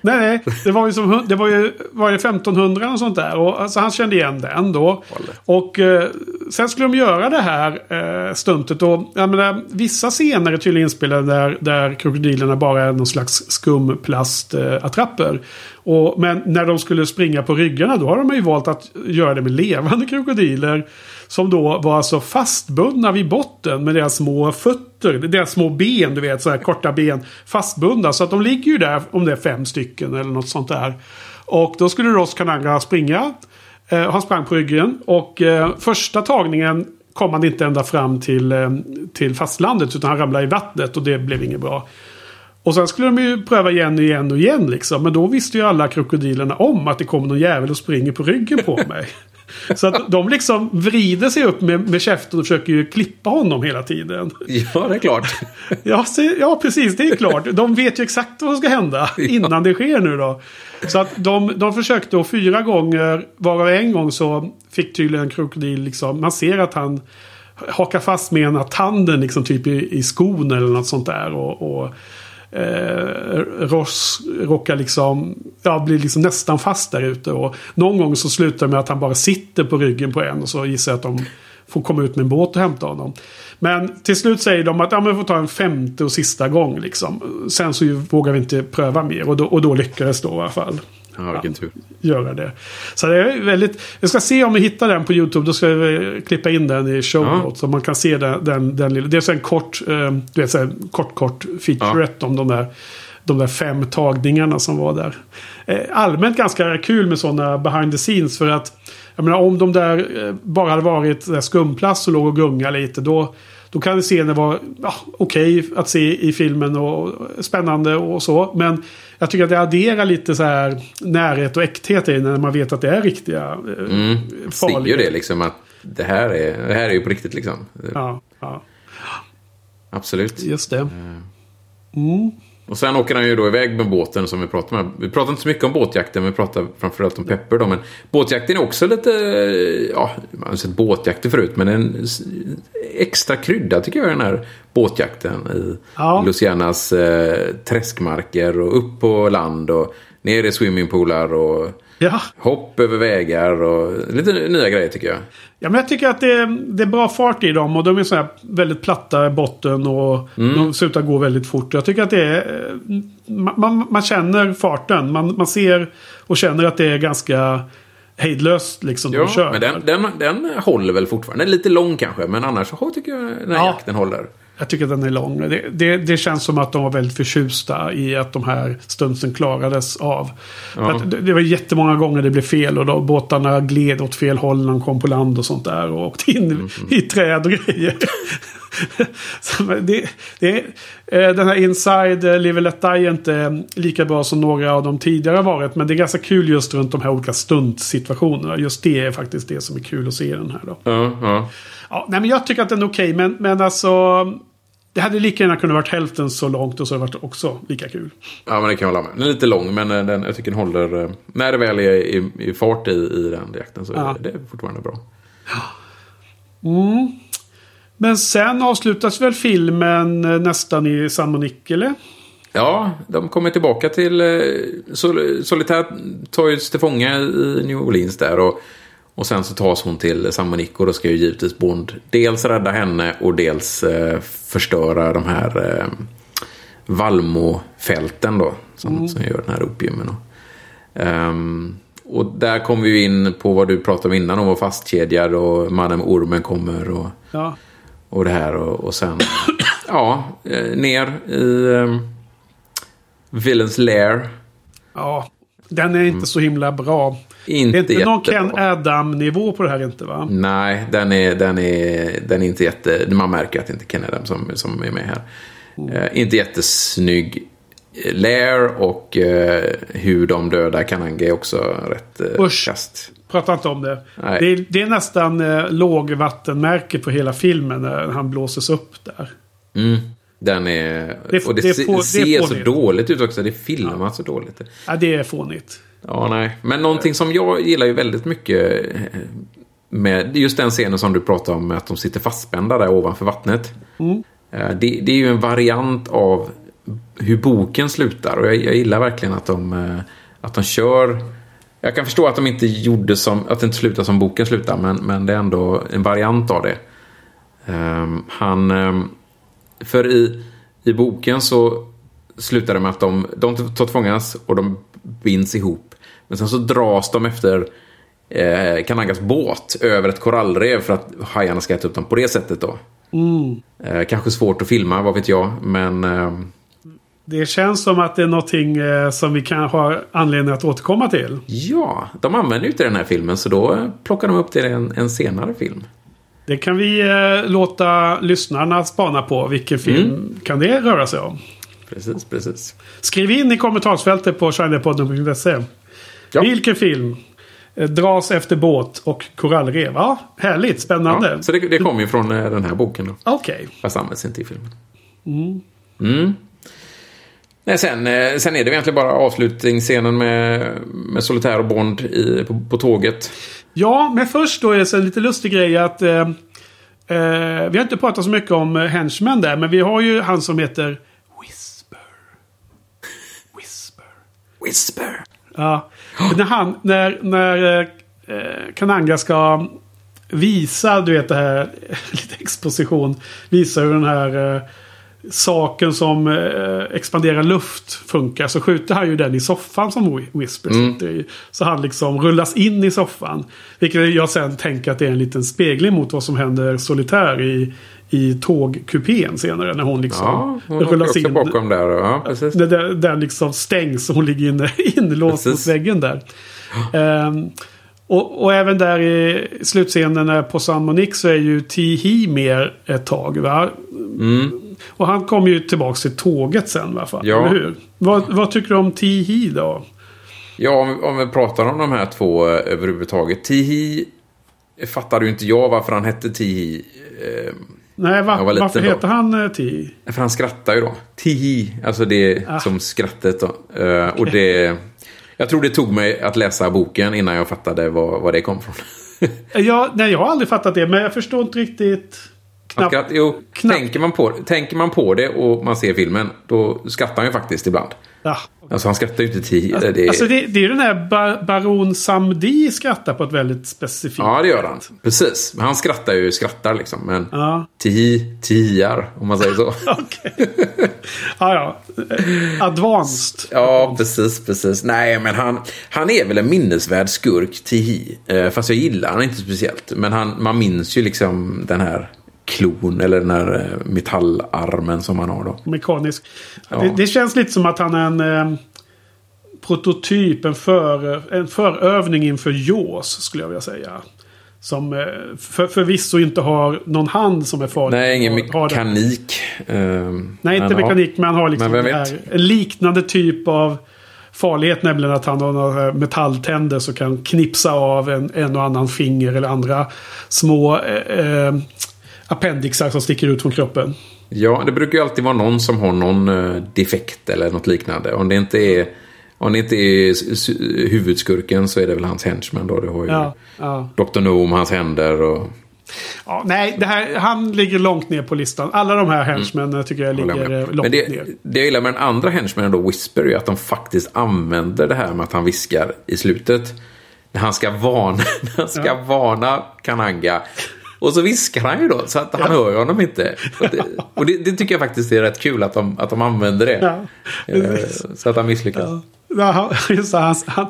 Nej, nej. Det var ju, som, det var ju var det 1500 och sånt där. Och, alltså, han kände igen den då. Och eh, sen skulle de göra det här eh, stuntet. Och, jag menar, vissa scener är tydligen inspelade där, där krokodilerna bara är någon slags skumplastattrapper. Och, men när de skulle springa på ryggarna då har de ju valt att göra det med levande krokodiler. Som då var alltså fastbundna vid botten med deras små fötter. Deras små ben, du vet, så här korta ben. Fastbundna. Så att de ligger ju där om det är fem stycken eller något sånt där. Och då skulle Ross Kananga springa. Eh, han sprang på ryggen. Och eh, första tagningen kom han inte ända fram till, eh, till fastlandet. Utan han ramlade i vattnet och det blev inget bra. Och sen skulle de ju pröva igen och igen och igen liksom. Men då visste ju alla krokodilerna om att det kommer någon jävel och springer på ryggen på mig. Så att de liksom vrider sig upp med, med käften och försöker ju klippa honom hela tiden. Ja, det är klart. Ja, se, ja, precis. Det är klart. De vet ju exakt vad som ska hända innan det sker nu då. Så att de, de försökte och fyra gånger, varav en gång så fick tydligen en krokodil liksom, man ser att han hakar fast med ena tanden liksom typ i, i skon eller något sånt där. och, och eh, Ross råkar liksom, ja, blir liksom nästan fast där ute. Och någon gång så slutar det med att han bara sitter på ryggen på en och så gissar jag att de får komma ut med en båt och hämta honom. Men till slut säger de att ja, men vi får ta en femte och sista gång. Liksom. Sen så vågar vi inte pröva mer och då, och då lyckades då i alla fall. Ja, vilken tur. Göra det. Så det är väldigt... Jag ska se om vi hittar den på YouTube. Då ska vi klippa in den i show. Ja. Så man kan se den, den, den lilla. Det är så en kort, eh, du vet, så en kort, kort featurette ja. om de där, de där fem tagningarna som var där. Eh, allmänt ganska kul med sådana behind the scenes. För att jag menar, om de där eh, bara hade varit skumplast och låg och gungade lite. Då, då kan scenen vara ja, okej okay att se i filmen och spännande och så. Men jag tycker att det adderar lite så här närhet och äkthet i när man vet att det är riktiga eh, mm. farliga. Ser ju det liksom att det här är, det här är ju på riktigt liksom. Ja, ja. Absolut. Just det. Eh. Mm. Och sen åker han ju då iväg med båten som vi pratar med. Vi pratar inte så mycket om båtjakten, men vi pratar framförallt om Pepper då. Men båtjakten är också lite, ja, man har sett båtjakter förut, men en extra krydda tycker jag den här båtjakten i ja. Lucianas eh, träskmarker och upp på land och ner i swimmingpoolar och ja. hopp över vägar och lite nya grejer tycker jag. Ja, men jag tycker att det är, det är bra fart i dem och de är så här väldigt platta i botten och mm. de ser ut att gå väldigt fort. Jag tycker att det är... Man, man känner farten. Man, man ser och känner att det är ganska hejdlöst liksom. Ja, de men den, den, den håller väl fortfarande. Den är lite lång kanske, men annars så tycker jag den här ja. jakten håller. Jag tycker den är lång. Det, det, det, känns som att de var väldigt förtjusta i att de här stunsen klarades av. Ja. Det, det var jättemånga gånger det blev fel och då båtarna gled åt fel håll när de kom på land och sånt där. Och åkte in mm. i träd och grejer. det, det, eh, den här Inside uh, Live Let Die är inte lika bra som några av de tidigare varit. Men det är ganska kul just runt de här olika stuntsituationerna. Just det är faktiskt det som är kul att se den här. Då. Ja, ja. Ja, nej, men jag tycker att den är okej, okay, men, men alltså... Det hade lika gärna kunnat varit hälften så långt och så hade det varit också lika kul. Ja, men det kan jag hålla med. Den är lite lång, men den, jag tycker den håller... När det väl är i, i fart i, i den jakten så ja. är det fortfarande bra. Mm. Men sen avslutas väl filmen eh, nästan i San Monique, eller? Ja, de kommer tillbaka till eh, Sol Solitär tas till fånga i New Orleans där. Och och sen så tas hon till San Monique och då ska ju givetvis Bond dels rädda henne och dels eh, förstöra de här eh, Valmofälten då. Som, mm. som gör den här opiumen. Och, um, och där kommer vi in på vad du pratade om innan om att fastkedjad och mannen med ormen kommer. Och, ja. Och det här och, och sen ja, eh, ner i um, Villains Lair. Ja, den är inte mm. så himla bra. Inte det är inte någon Ken Adam-nivå på det här inte va? Nej, den är, den är, den är inte jätte... Man märker att det inte är Ken Adam som, som är med här. Mm. Uh, inte jättesnygg Lair och uh, hur de dödar Kanange är också rätt uh, Usch, kast. Prata inte om det. Det är, det är, nästan uh, lågvattenmärke på hela filmen när han blåses upp där. Mm. Den är... Det, och det, det se, ser så dåligt ut också. Det filmas ja. så dåligt. Ja, det är fånigt. Ja, nej. Men någonting som jag gillar ju väldigt mycket eh, med just den scenen som du pratade om, att de sitter fastspända där ovanför vattnet. Mm. Eh, det, det, är ju en variant av hur boken slutar. Och jag, jag gillar verkligen att de, eh, att de kör... Jag kan förstå att de inte gjorde som, att det inte slutar som boken slutar, men, men det är ändå en variant av det. Um, han... Um, för i, i boken så slutar det med att de, de tar fångas och de binds ihop. Men sen så dras de efter eh, Kanangas båt över ett korallrev för att hajarna ska äta upp dem på det sättet då. Eh, kanske svårt att filma, vad vet jag, men... Eh, Det känns som att det är någonting eh, som vi kan ha anledning att återkomma till. ja, de använder ju inte den här filmen så då plockar de upp i en, en senare film. Det kan vi eh, låta lyssnarna spana på. Vilken film kan det röra sig om? Precis, precis. Skriv in i kommentarsfältet på shinypodden.se. Ja. Vilken film eh, dras efter båt och korallrev? Ja, härligt. Spännande. Ja, så det, det kommer ju från den här boken. Okej. Fast används inte i filmen. Mm. Nej, sen, eh, sen är det egentligen bara avslutningsscenen med, med Solitär och Bond i, på, på tåget. Ja, men först då är det en lite lustig grej att... Eh, eh, vi har inte pratat så mycket om eh, Henchmen där, men vi har ju han som heter Whisper. Whisper. Whisper! Ja. När han, när, när eh, Kananga ska visa, du vet det här, lite exposition. Visa hur den här saken som eh, expanderar luft funkar. Så skjuter han ju den i soffan som Whi- Whisper sitter i. Så han liksom rullas in i soffan. Vilket jag sen tänker att det är en liten spegling mot vad som händer solitär i, i tågkupén senare. När hon liksom Ja, hon åker också bakom där. Ja, precis. den, den liksom stängs och hon ligger inne, inlåst mot väggen där. Ehm, och, och även där i slutscenen på San Monique så är ju Tihi med ett tag. Va? Och han kommer ju tillbaka till tåget sen va? Fa? Mm. Ja. Eller hur? Vad, vad tycker du om Tihi då? Ja, om, vi- om vi pratar om de här två eh, överhuvudtaget. Tihi fattade ju inte jag varför han hette Tihi. Eh, Nej, va, varför då. heter han eh, Tihi? för han skrattar ju då. Tihi, alltså det Ah. som skrattet då. Eh, och det... Jag tror det tog mig att läsa boken innan jag fattade var, var det kom från. Ja, nej, jag har aldrig fattat det, men jag förstår inte riktigt. Knappt. skratt, jo, knappt. tänker, man på, tänker man på det och man ser filmen, då skrattar han ju faktiskt ibland. Ja. Alltså han skrattar ju inte Tihi. det, det, Alltså det, det är ju den här ba Baron Samdi skrattar på ett väldigt specifikt Ja, det gör han. Precis. Men han skrattar ju, skrattar liksom. Men Ja. Tihi, tiar, om man säger så. Okej. ja, ja. Advanced. Ja, precis, precis. Nej, men han, han är väl en minnesvärd skurk, Tihi. Eh, fast jag gillar han inte speciellt. Men han, man minns ju liksom den här klon eller den här eh, metallarmen som han har då. Mekanisk. Ja. Det, det känns lite som att han är en eh, prototyp, en, för, en förövning inför Jaws skulle jag vilja säga. Som eh, för, förvisso inte har någon hand som är farlig. Nej, ingen Har- har mekanik. Eh, Nej, inte mekanik, men han har liksom Men här, en liknande typ av farlighet. Nämligen att han har några metalltänder som kan knipsa av en, en och annan finger eller andra små eh, appendixar som sticker ut från kroppen. Ja, det brukar ju alltid vara någon som har någon eh, defekt eller något liknande. Om det inte är, om det inte är huvudskurken så är det väl hans henchman då. Det har ju Ja, ja. Dr. No med hans händer och... Ja, nej, det här, han ligger långt ner på listan. Alla de här henchmännen tycker jag jag ligger med. eh, långt Men det, ner. det jag gillar med den andra henchmanen då, Whisper, är att de faktiskt använder det här med att han viskar i slutet. När han ska varna, när han ska Ja. varna Kananga. Och så viskar han ju då, så att han hör ju honom inte. Och, det, och det, det tycker jag faktiskt är rätt kul att de, att de använder det. Ja, Eh, så att han misslyckas. Ja, just det, han, han,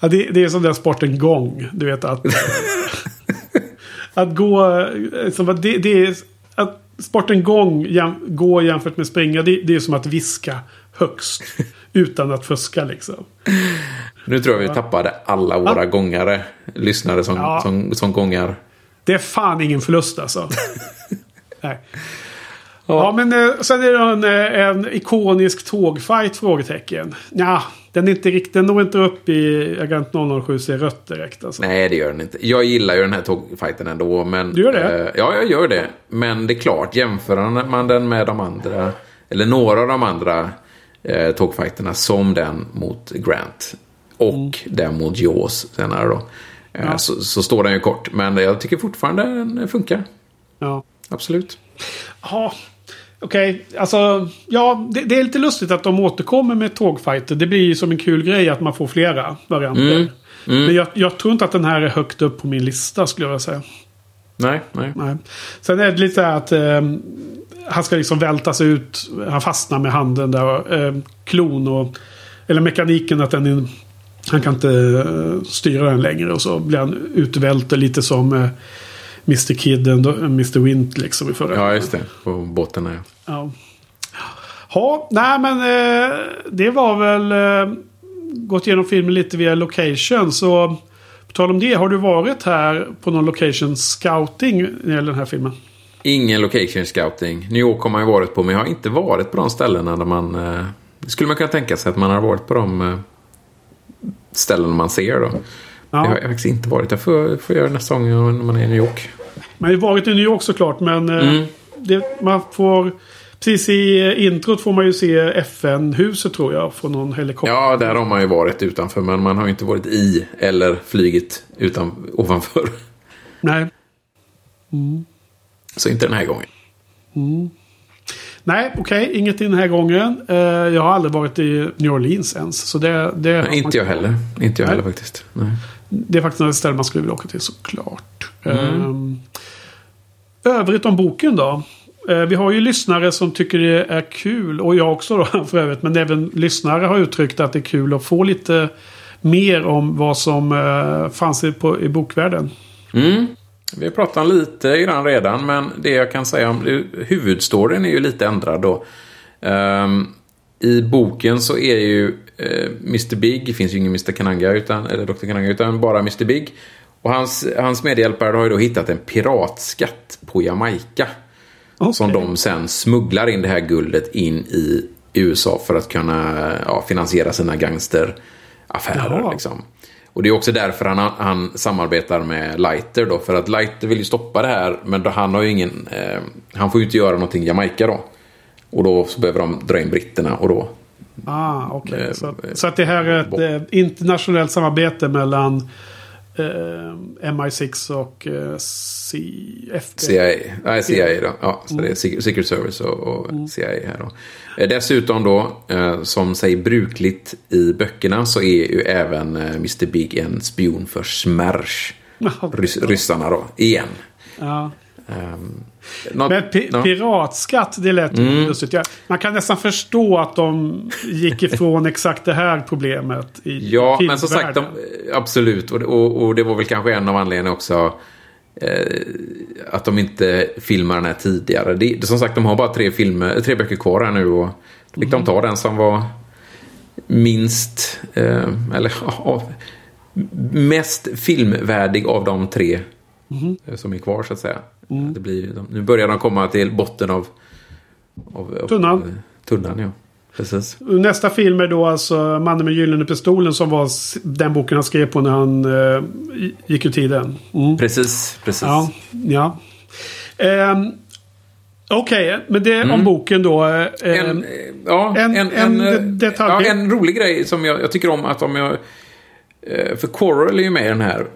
ja, det, det är som den sporten gång. Du vet att... att gå... Som att det, det är, att sporten gång jäm, gå jämfört med springa. Det, det är som att viska högst. Utan att fuska liksom. Nu tror jag vi tappade alla våra gångare. Lyssnare som, Ja. som, som gångar. Det är fan ingen förlust alltså. Nej. Ja, men eh, sen är det en, eh, en ikonisk tågfight? Frågetecken. Ja, den, är inte rikt, den når inte upp i Agent 007 ser rött direkt. Alltså. Nej, det gör den inte. Jag gillar ju den här tågfighten ändå. Men, Du gör det? Eh, ja, jag gör det. Men det är klart, jämför man den med de andra, eller några av de andra eh, tågfighterna som den mot Grant och den mot Jaws senare då. Eh, Ja. så, så står den ju kort. Men jag tycker fortfarande den funkar. Ja. Absolut. Ja, okej. Alltså, ja, det, det är lite lustigt att de återkommer med tågfighter. Det blir ju som en kul grej att man får flera varianter. Men jag, jag tror inte att den här är högt upp på min lista skulle jag vilja säga. Nej, nej. Nej. Sen är det lite så här att eh, han ska liksom vältas ut. Han fastnar med handen där. Eh, klon och... Eller mekaniken att den är Han kan inte eh, styra den längre och så blir han utvälter lite som eh, Mr Kid och Mr Wint liksom i förra. Ja, just det. På båten. Ja. Ja, nej men eh, det var väl eh, gått igenom filmen lite via location. Så på tal om det, har du varit här på någon location scouting när det gäller den här filmen? Ingen location scouting. New York har man ju varit på, men jag har inte varit på de ställena där man... Eh, skulle man kunna tänka sig att man har varit på de eh, ställen man ser då. Ja. Det har jag faktiskt inte varit. Jag får, får göra nästa gång när man är i New York. Man har ju varit i New York såklart, men eh, Mm. det, man får... Precis i eh, introt får man ju se FN-huset tror jag, från någon helikopter. Ja, där har man ju varit utanför, men man har ju inte varit i eller flygit utan, ovanför. Nej. Så inte den här gången. Nej, okej. inget den här gången. Eh, jag har aldrig varit i New Orleans ens. Så det, det, Nej, inte jag heller. Inte jag Nej. heller faktiskt. Nej. Det är faktiskt ett ställe man skulle vilja åka till såklart. Mm. Ehm, övrigt om boken då. Eh, vi har ju lyssnare som tycker det är kul. Och jag också då för övrigt. Men även lyssnare har uttryckt att det är kul att få lite mer om vad som eh, fanns i, på, i bokvärlden. Mm. Vi har pratat lite grann redan, men det jag kan säga om huvudstoryn är ju lite ändrad då. Ehm, I boken så är ju uh, Mr Big, det finns ju ingen Mr Kananga, utan, eller Dr Kananga, utan bara Mr Big. Och hans, hans medhjälpare har ju då hittat en piratskatt på Jamaica. Okej. Som de sen smugglar in det här guldet in i USA för att kunna ja, finansiera sina gangsteraffärer. Liksom. Och det är också därför han, han samarbetar med Lighter då. För att Lighter vill ju stoppa det här. Men då, han har ju ingen... Eh, han får ju inte göra någonting i Jamaica då. Och då så behöver de dra in britterna och då... Ah, okej. Eh, Så, så att det här är ett eh, internationellt samarbete mellan MI6 och eh, CFD. CIA. Nej, CIA då. Ja, så det är Secret Secret Service och, och CIA här då. Eh, Dessutom då, eh, som säger brukligt i böckerna, så är ju även eh, Mr Big en spion för Smersh. Rys ryssarna då, igen. Ja. Um, något, Men pi ja. piratskatt, det lät Mm. lustigt. Man kan nästan förstå att de gick ifrån exakt det här problemet i Ja, men som sagt, de, absolut. Och, och, och det var väl kanske en av anledningarna också. Eh, att de inte filmar den här tidigare. Det, som sagt, de har bara tre, filmer, tre böcker kvar här nu. Och då fick de ta den som var minst, eh, eller mest filmvärdig av de tre eh, som är kvar så att säga. Det blir, nu börjar de komma till botten av, av av- Tunnan. eh, tunnan, ja. Precis. Nästa film är då alltså Mannen med gyllene pistolen som var den boken han skrev på när han eh, gick ur tiden. Mm. Precis, precis. Ja, ja. Ehm, Okej, men det om boken då. eh, En, ehm, eh, ja, en- en, en en, eh, detalj. Ja, en rolig grej som jag, jag tycker om att om jag... eh, För Coral är ju med i den här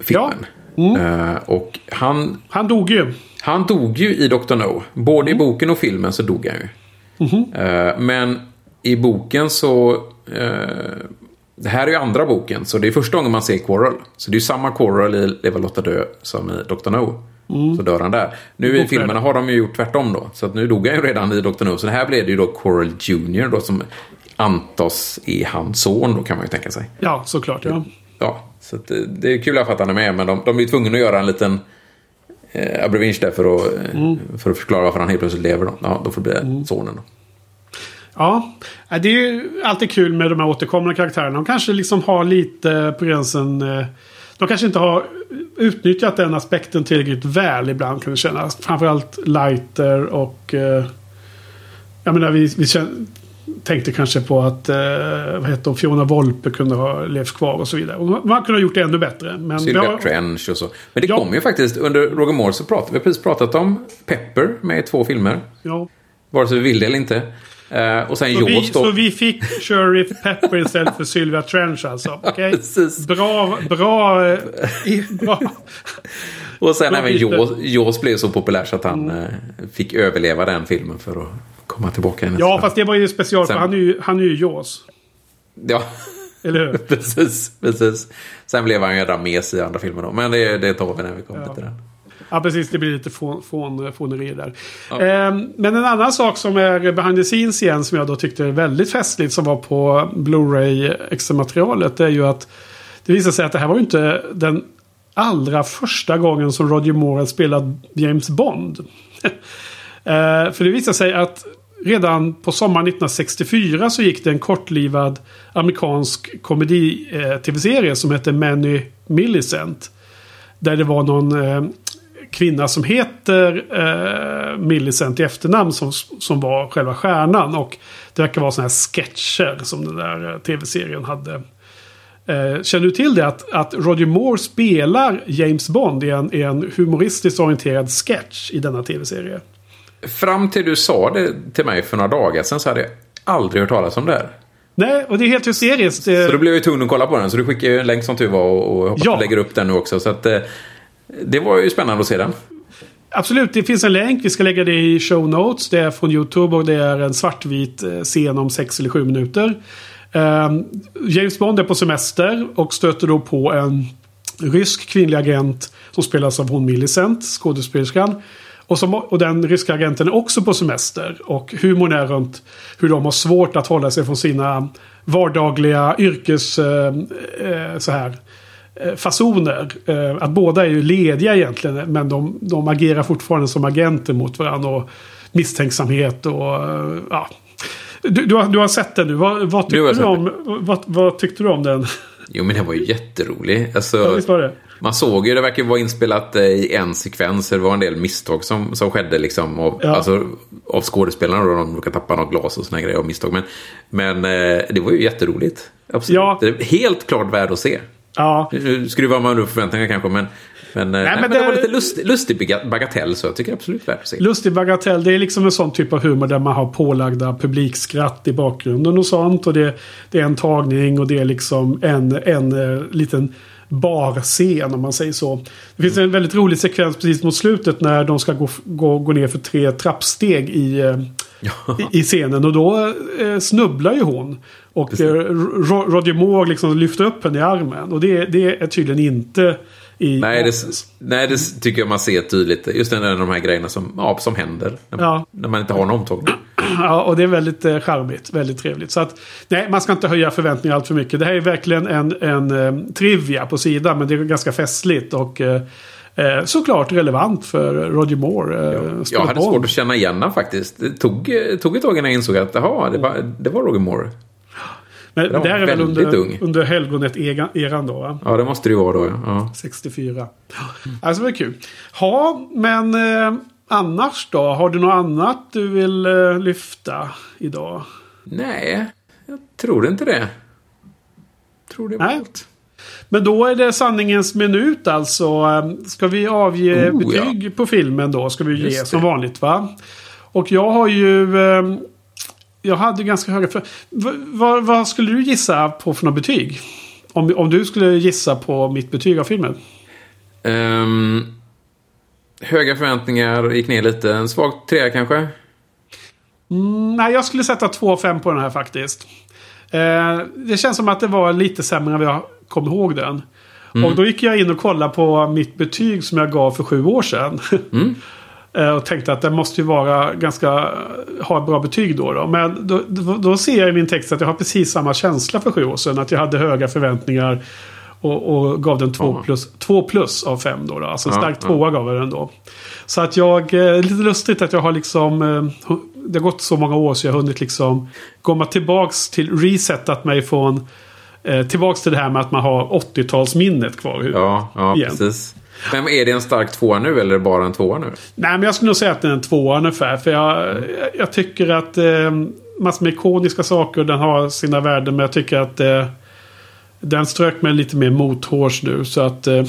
filmen. Eh, Och han, han dog ju. han dog ju i Dr. No. Både i boken och filmen så dog han ju. Eh, Men i boken så... eh, Det här är ju andra boken, så det är första gången man ser Coral. Så det är ju samma Coral i Leva Lotta Dö som i Dr. No. Så dör han där. Nu i filmerna har de ju gjort tvärtom då. Så att nu dog han ju redan i Dr. No. Så det här blev det ju då Coral Jr. då som antas är hans son då kan man ju tänka sig. Ja, såklart. Ja. Ja, så det, det är kul att han är med. Men de, de blir tvungna att göra en liten eh, abrevinch där för att, eh, för att förklara varför han helt plötsligt lever. Då, ja, då får det bli sonen då. Ja, äh, det är ju alltid kul med de här återkommande karaktärerna. De kanske liksom har lite på gränsen... eh, De kanske inte har utnyttjat den aspekten tillräckligt väl ibland kan det kännas. Framförallt Lighter och... eh, Jag menar, vi, vi kän- tänkte kanske på att eh, vad heter hon, Fiona Volpe kunde ha levt kvar och så vidare. Och man kunde ha gjort det ännu bättre. Men vi Sylvia har- Trench och så. Men det Ja. kom ju faktiskt under Roger Moore så pratade vi precis pratat om Pepper med i två filmer. Ja. Vare sig vi vill det eller inte. Eh, och sen Så, vi, så vi fick Sheriff Pepper istället för Sylvia Trench alltså. Precis. Bra, bra, eh, bra. Och sen Bra även. Jaws, Jaws blev så populär så att han eh, fick överleva den filmen för att komma tillbaka i nästa. Ja, fast det var ju special för Sen- han är ju, han är ju Jaws. Ja, Eller hur? precis, precis. Sen blev han ju Rames i andra filmer då. Men det, det tar vi när vi kommer Ja. till den. Ja, precis. Det blir lite fån, fån, fåneri där. Ehm, men en annan sak som är behind the scenes igen som jag då tyckte är väldigt festligt som var på Blu-ray extra materialet. Det är ju att det visar sig att det här var ju inte den allra första gången som Roger Moore spelat James Bond. Ehm, för det visar sig att redan på sommaren 1964 så gick det en kortlivad amerikansk komedi-tv-serie eh, som hette Manny Millicent. Där det var någon eh, kvinna som heter eh, Millicent i efternamn som, som var själva stjärnan. Och det verkar vara sådana här sketcher som den där eh, tv-serien hade. Eh, känner du till det att, att Roger Moore spelar James Bond i en, i en humoristiskt orienterad sketch i denna tv-serie? Fram till du sa det till mig för några dagar sedan så hade jag aldrig hört talas om det här. Nej, och det är helt hysteriskt. Så då blev jag ju tvungen att kolla på den. Så du skickade ju en länk som tur var och, hoppas Ja. du lägger upp den nu också. Så att, eh, det var ju spännande att se den. Absolut, det finns en länk. Vi ska lägga det i show notes. Det är från YouTube och det är en svartvit eh, scen om 6 eller 7 minuter. Ehm, James Bond är på semester och stöter då på en rysk kvinnlig agent som spelas av hon Millicent, skådespelerskan. Och, som, och den ryska agenten är också på semester. Och humorn är runt hur de har svårt att hålla sig från sina vardagliga yrkes... Eh, eh, så här eh, fasoner. Eh, Att båda är ju lediga egentligen men de, de agerar fortfarande som agenter mot varandra. Och misstänksamhet och ja. Du, du, har, du har sett den nu. Vad, vad, Du tyckte du sett om, vad, vad tyckte du om den? Jo, men den var ju jätterolig. Alltså, Ja, visst var det? Man såg ju, det verkar vara inspelat eh, i en sekvens. Det var en del misstag som, som skedde liksom av, Ja. alltså, av skådespelarna. Då, de råkade tappa något glas och såna grejer av misstag. Men, men eh, det var ju jätteroligt. Absolut. Ja. Det är helt klart värd att se. Ja. Nu skruvar man upp förväntningar kanske, men, men, nej, nej, men det, det- var lite lust, lustig baga- bagatell. Så jag tycker absolut värt att se. Lustig bagatell. Det är liksom en sån typ av humor där man har pålagda publikskratt i bakgrunden och sånt. Och det, det är en tagning och det är liksom en, en eh, liten barscen om man säger så. Det finns en väldigt rolig sekvens precis mot slutet när de ska gå, gå, gå ner för tre trappsteg i, eh, i, i scenen. Och då eh, snubblar ju hon. Och eh, Ro- Roger Moore liksom lyfter upp henne i armen. Och det, det är tydligen inte i Nej det, nej, det tycker jag man ser tydligt. Just den, de här grejerna som, ja, som händer. När, Ja. när man inte har en omtagning. Ja, och det är väldigt eh, charmigt. Väldigt trevligt. Så att, nej, man ska inte höja förväntningar allt för mycket. Det här är verkligen en, en eh, trivia på sidan. Men det är ganska festligt och eh, eh, såklart relevant för Roger Moore. Eh, Jag spelar hade svårt att känna igen honom faktiskt. Det tog, eh, tog ett tag innan jag insåg att aha, det, var, det var Roger Moore. Men det här är väl under, ung. under helgonet-eran då? Va? Ja, det måste det ju vara då. Ja. Ja. 64. Alltså det var kul. Ja, men eh, annars då? Har du något annat du vill eh, lyfta idag? Nej, jag tror inte det. Tror det var allt. Men då är det sanningens minut alltså. Ska vi avge Oh, betyg på filmen då? Ska vi ge Just det. som vanligt va? Och jag har ju... eh, Jag hade ganska höga... För, vad, vad skulle du gissa på för något betyg? Om, om du skulle gissa på mitt betyg av filmen. Ehm, höga förväntningar, gick ner lite. En svag trea kanske? Mm, nej, jag skulle sätta 2,5 på den här faktiskt. Eh, det känns som att det var lite sämre än vad jag kom ihåg den. Och då gick jag in och kollade på mitt betyg som jag gav för sju år sedan. Eh, och tänkte att det måste ju vara ganska... Ha ett bra betyg då. då. Men då, då, då ser jag i min text att jag har precis samma känsla för sju år sedan. Att jag hade höga förväntningar. Och, och gav den 2 Ja. plus, plus av 5 då. då. Alltså en Ja, stark ja. tvåa gav jag den då. Så att jag... Eh, lite lustigt att jag har liksom... Eh, det har gått så många år så jag har hunnit liksom komma tillbaks till... Resetat mig från... Eh, tillbaks till det här med att man har 80-talsminnet kvar i huvudet. Ja, ja Igen. precis. Men är det en stark tvåa nu eller är det bara en tvåa nu? Nej, men jag skulle nog säga att det är en tvåa ungefär. För jag, mm. jag tycker att eh, massor med ikoniska saker, den har sina värden. Men jag tycker att eh, den strök mig lite mer mothårs nu. Så att... Eh,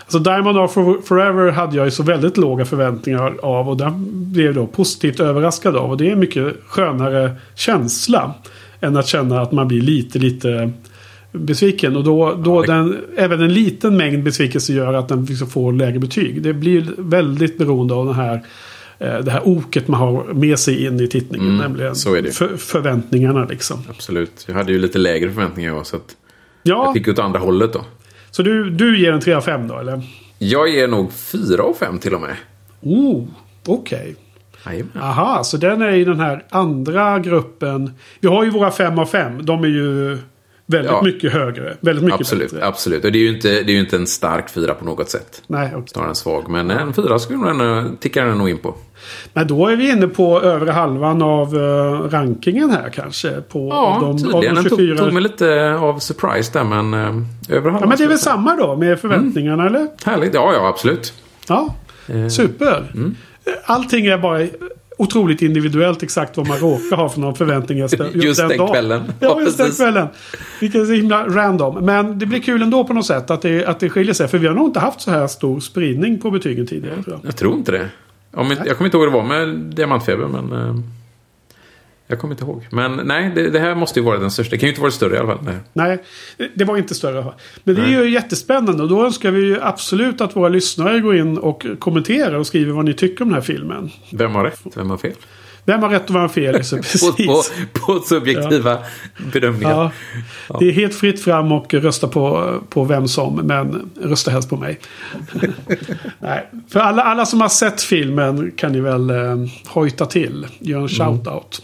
alltså Diamond of Forever hade jag ju så väldigt låga förväntningar av. Och den blev jag då positivt överraskad av. Och det är en mycket skönare känsla. Än att känna att man blir lite, lite besviken. Och då, då den, även en liten mängd besvikelse gör att den liksom får lägre betyg. Det blir väldigt beroende av den här, eh, det här oket man har med sig in i tittningen. Mm, nämligen. För, förväntningarna liksom. Absolut. Jag hade ju lite lägre förväntningar jag, så att Ja, jag fick åt andra hållet då. så du, du ger en 3 av 5 då eller? Jag ger nog fyra och fem till och med. Oh, okej. Jajamän. Aha, så den är i den här andra gruppen. Vi har ju våra fem av fem. De är ju väldigt Ja. mycket högre. Väldigt mycket Absolut, bättre. absolut. Och det är, ju inte, det är inte en stark fyra på något sätt. Nej, okej. Snarare en svag. Men en fyra skulle den tickar den nog in på. Men då är vi inne på övre halvan av uh, rankingen här kanske. På Ja, av de, av tydligen. de Den 24. tog, tog mig lite av surprise där, men uh, över halva Ja, men det är väl samma då med förväntningarna eller? Härligt. Ja, ja, absolut. Ja, Eh, super. mm. Allting är bara otroligt individuellt exakt vad man råkar ha för någon förväntning just, den- Just den dagen. kvällen. Ja, just den kvällen. Vilket är så himla random. Men det blir kul ändå på något sätt att det, att det skiljer sig. För vi har nog inte haft så här stor spridning på betygen tidigare. Tror jag. Jag tror inte det. Om, inte- jag kommer inte ihåg hur det var med diamantfeber, men... jag kommer inte ihåg. Men nej, det, det här måste ju vara den största. Det kan ju inte vara större i alla fall. Nej. Nej, det var inte större. Men det är ju jättespännande. Och då önskar vi ju absolut att våra lyssnare går in och kommenterar och skriver vad ni tycker om den här filmen. Vem har rätt? Vem har fel? Vem har rätt och vem har fel? Så På, precis. på, på subjektiva bedömningar. Ja, det är helt fritt fram och rösta på, på vem som. Men rösta helst på mig. Nej, för alla, alla som har sett filmen kan ni väl eh, hojta till. Göra en shout-out.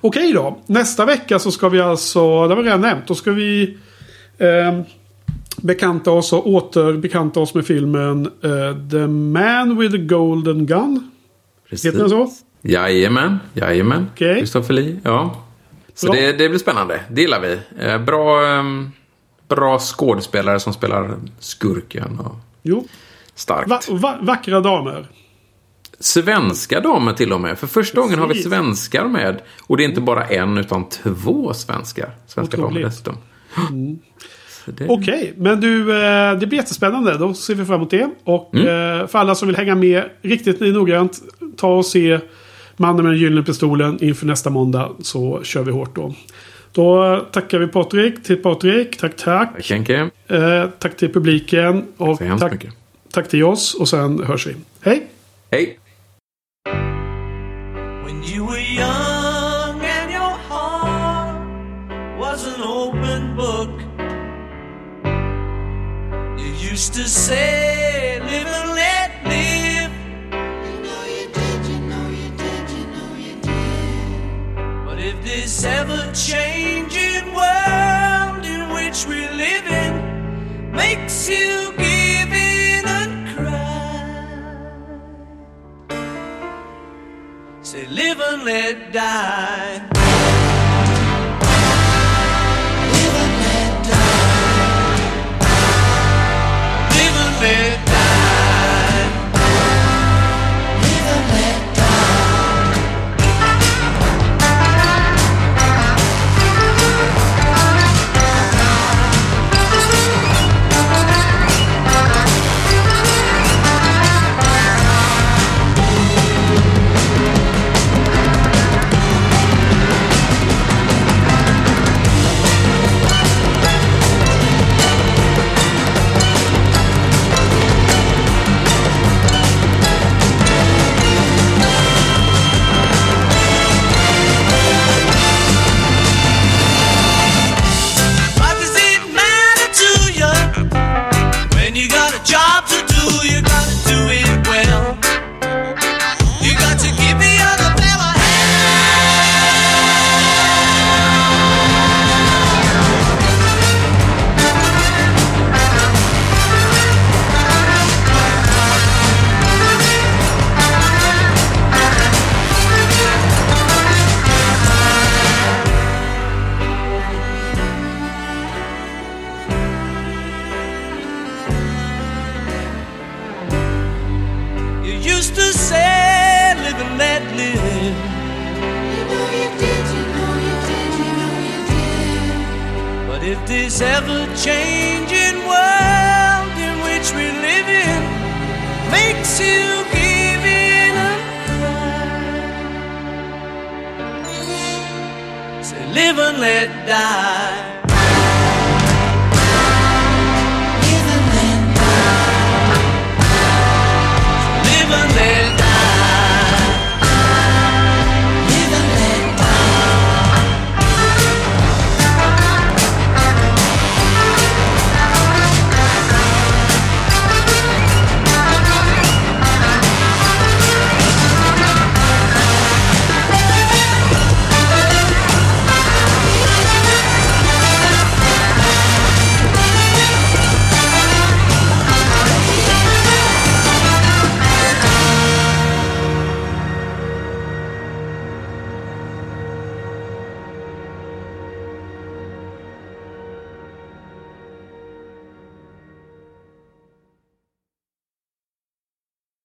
Okej då. Nästa vecka så ska vi alltså, det har vi redan nämnt. Då ska vi eh, bekanta oss och återbekanta oss med filmen eh, The Man with the Golden Gun. Precis. Heter den så? Jajamän, jajamän. Okej. Christopher Lee, ja. Så det, det blir spännande. Det gillar vi. Eh, bra, ehm, bra skådespelare som spelar skurken. Och Jo. starkt. Va, va, vackra damer. Svenska damer till och med. För första gången har vi Precis. svenskar med. Och det är inte bara en utan två svenskar. Svenska damer Otroligt. dessutom. Så det... Okej, men du, eh, det blir jättespännande. Då ser vi fram emot det. Och Mm. eh, för alla som vill hänga med riktigt noggrant, ta och se Mannen med den gyllene pistolen inför nästa måndag. Så kör vi hårt då. Då tackar vi Patrik till Patrik. Tack, tack. Tack Henke. Eh, tack till publiken. Och tack, mycket. tack till oss. Och sen hörs vi. Hej! Hej! When you were young and your heart was an open book, you used to say, Live and let live. You know you did, you know you did, you know you did. But if this ever changing world in which we live in makes you live and let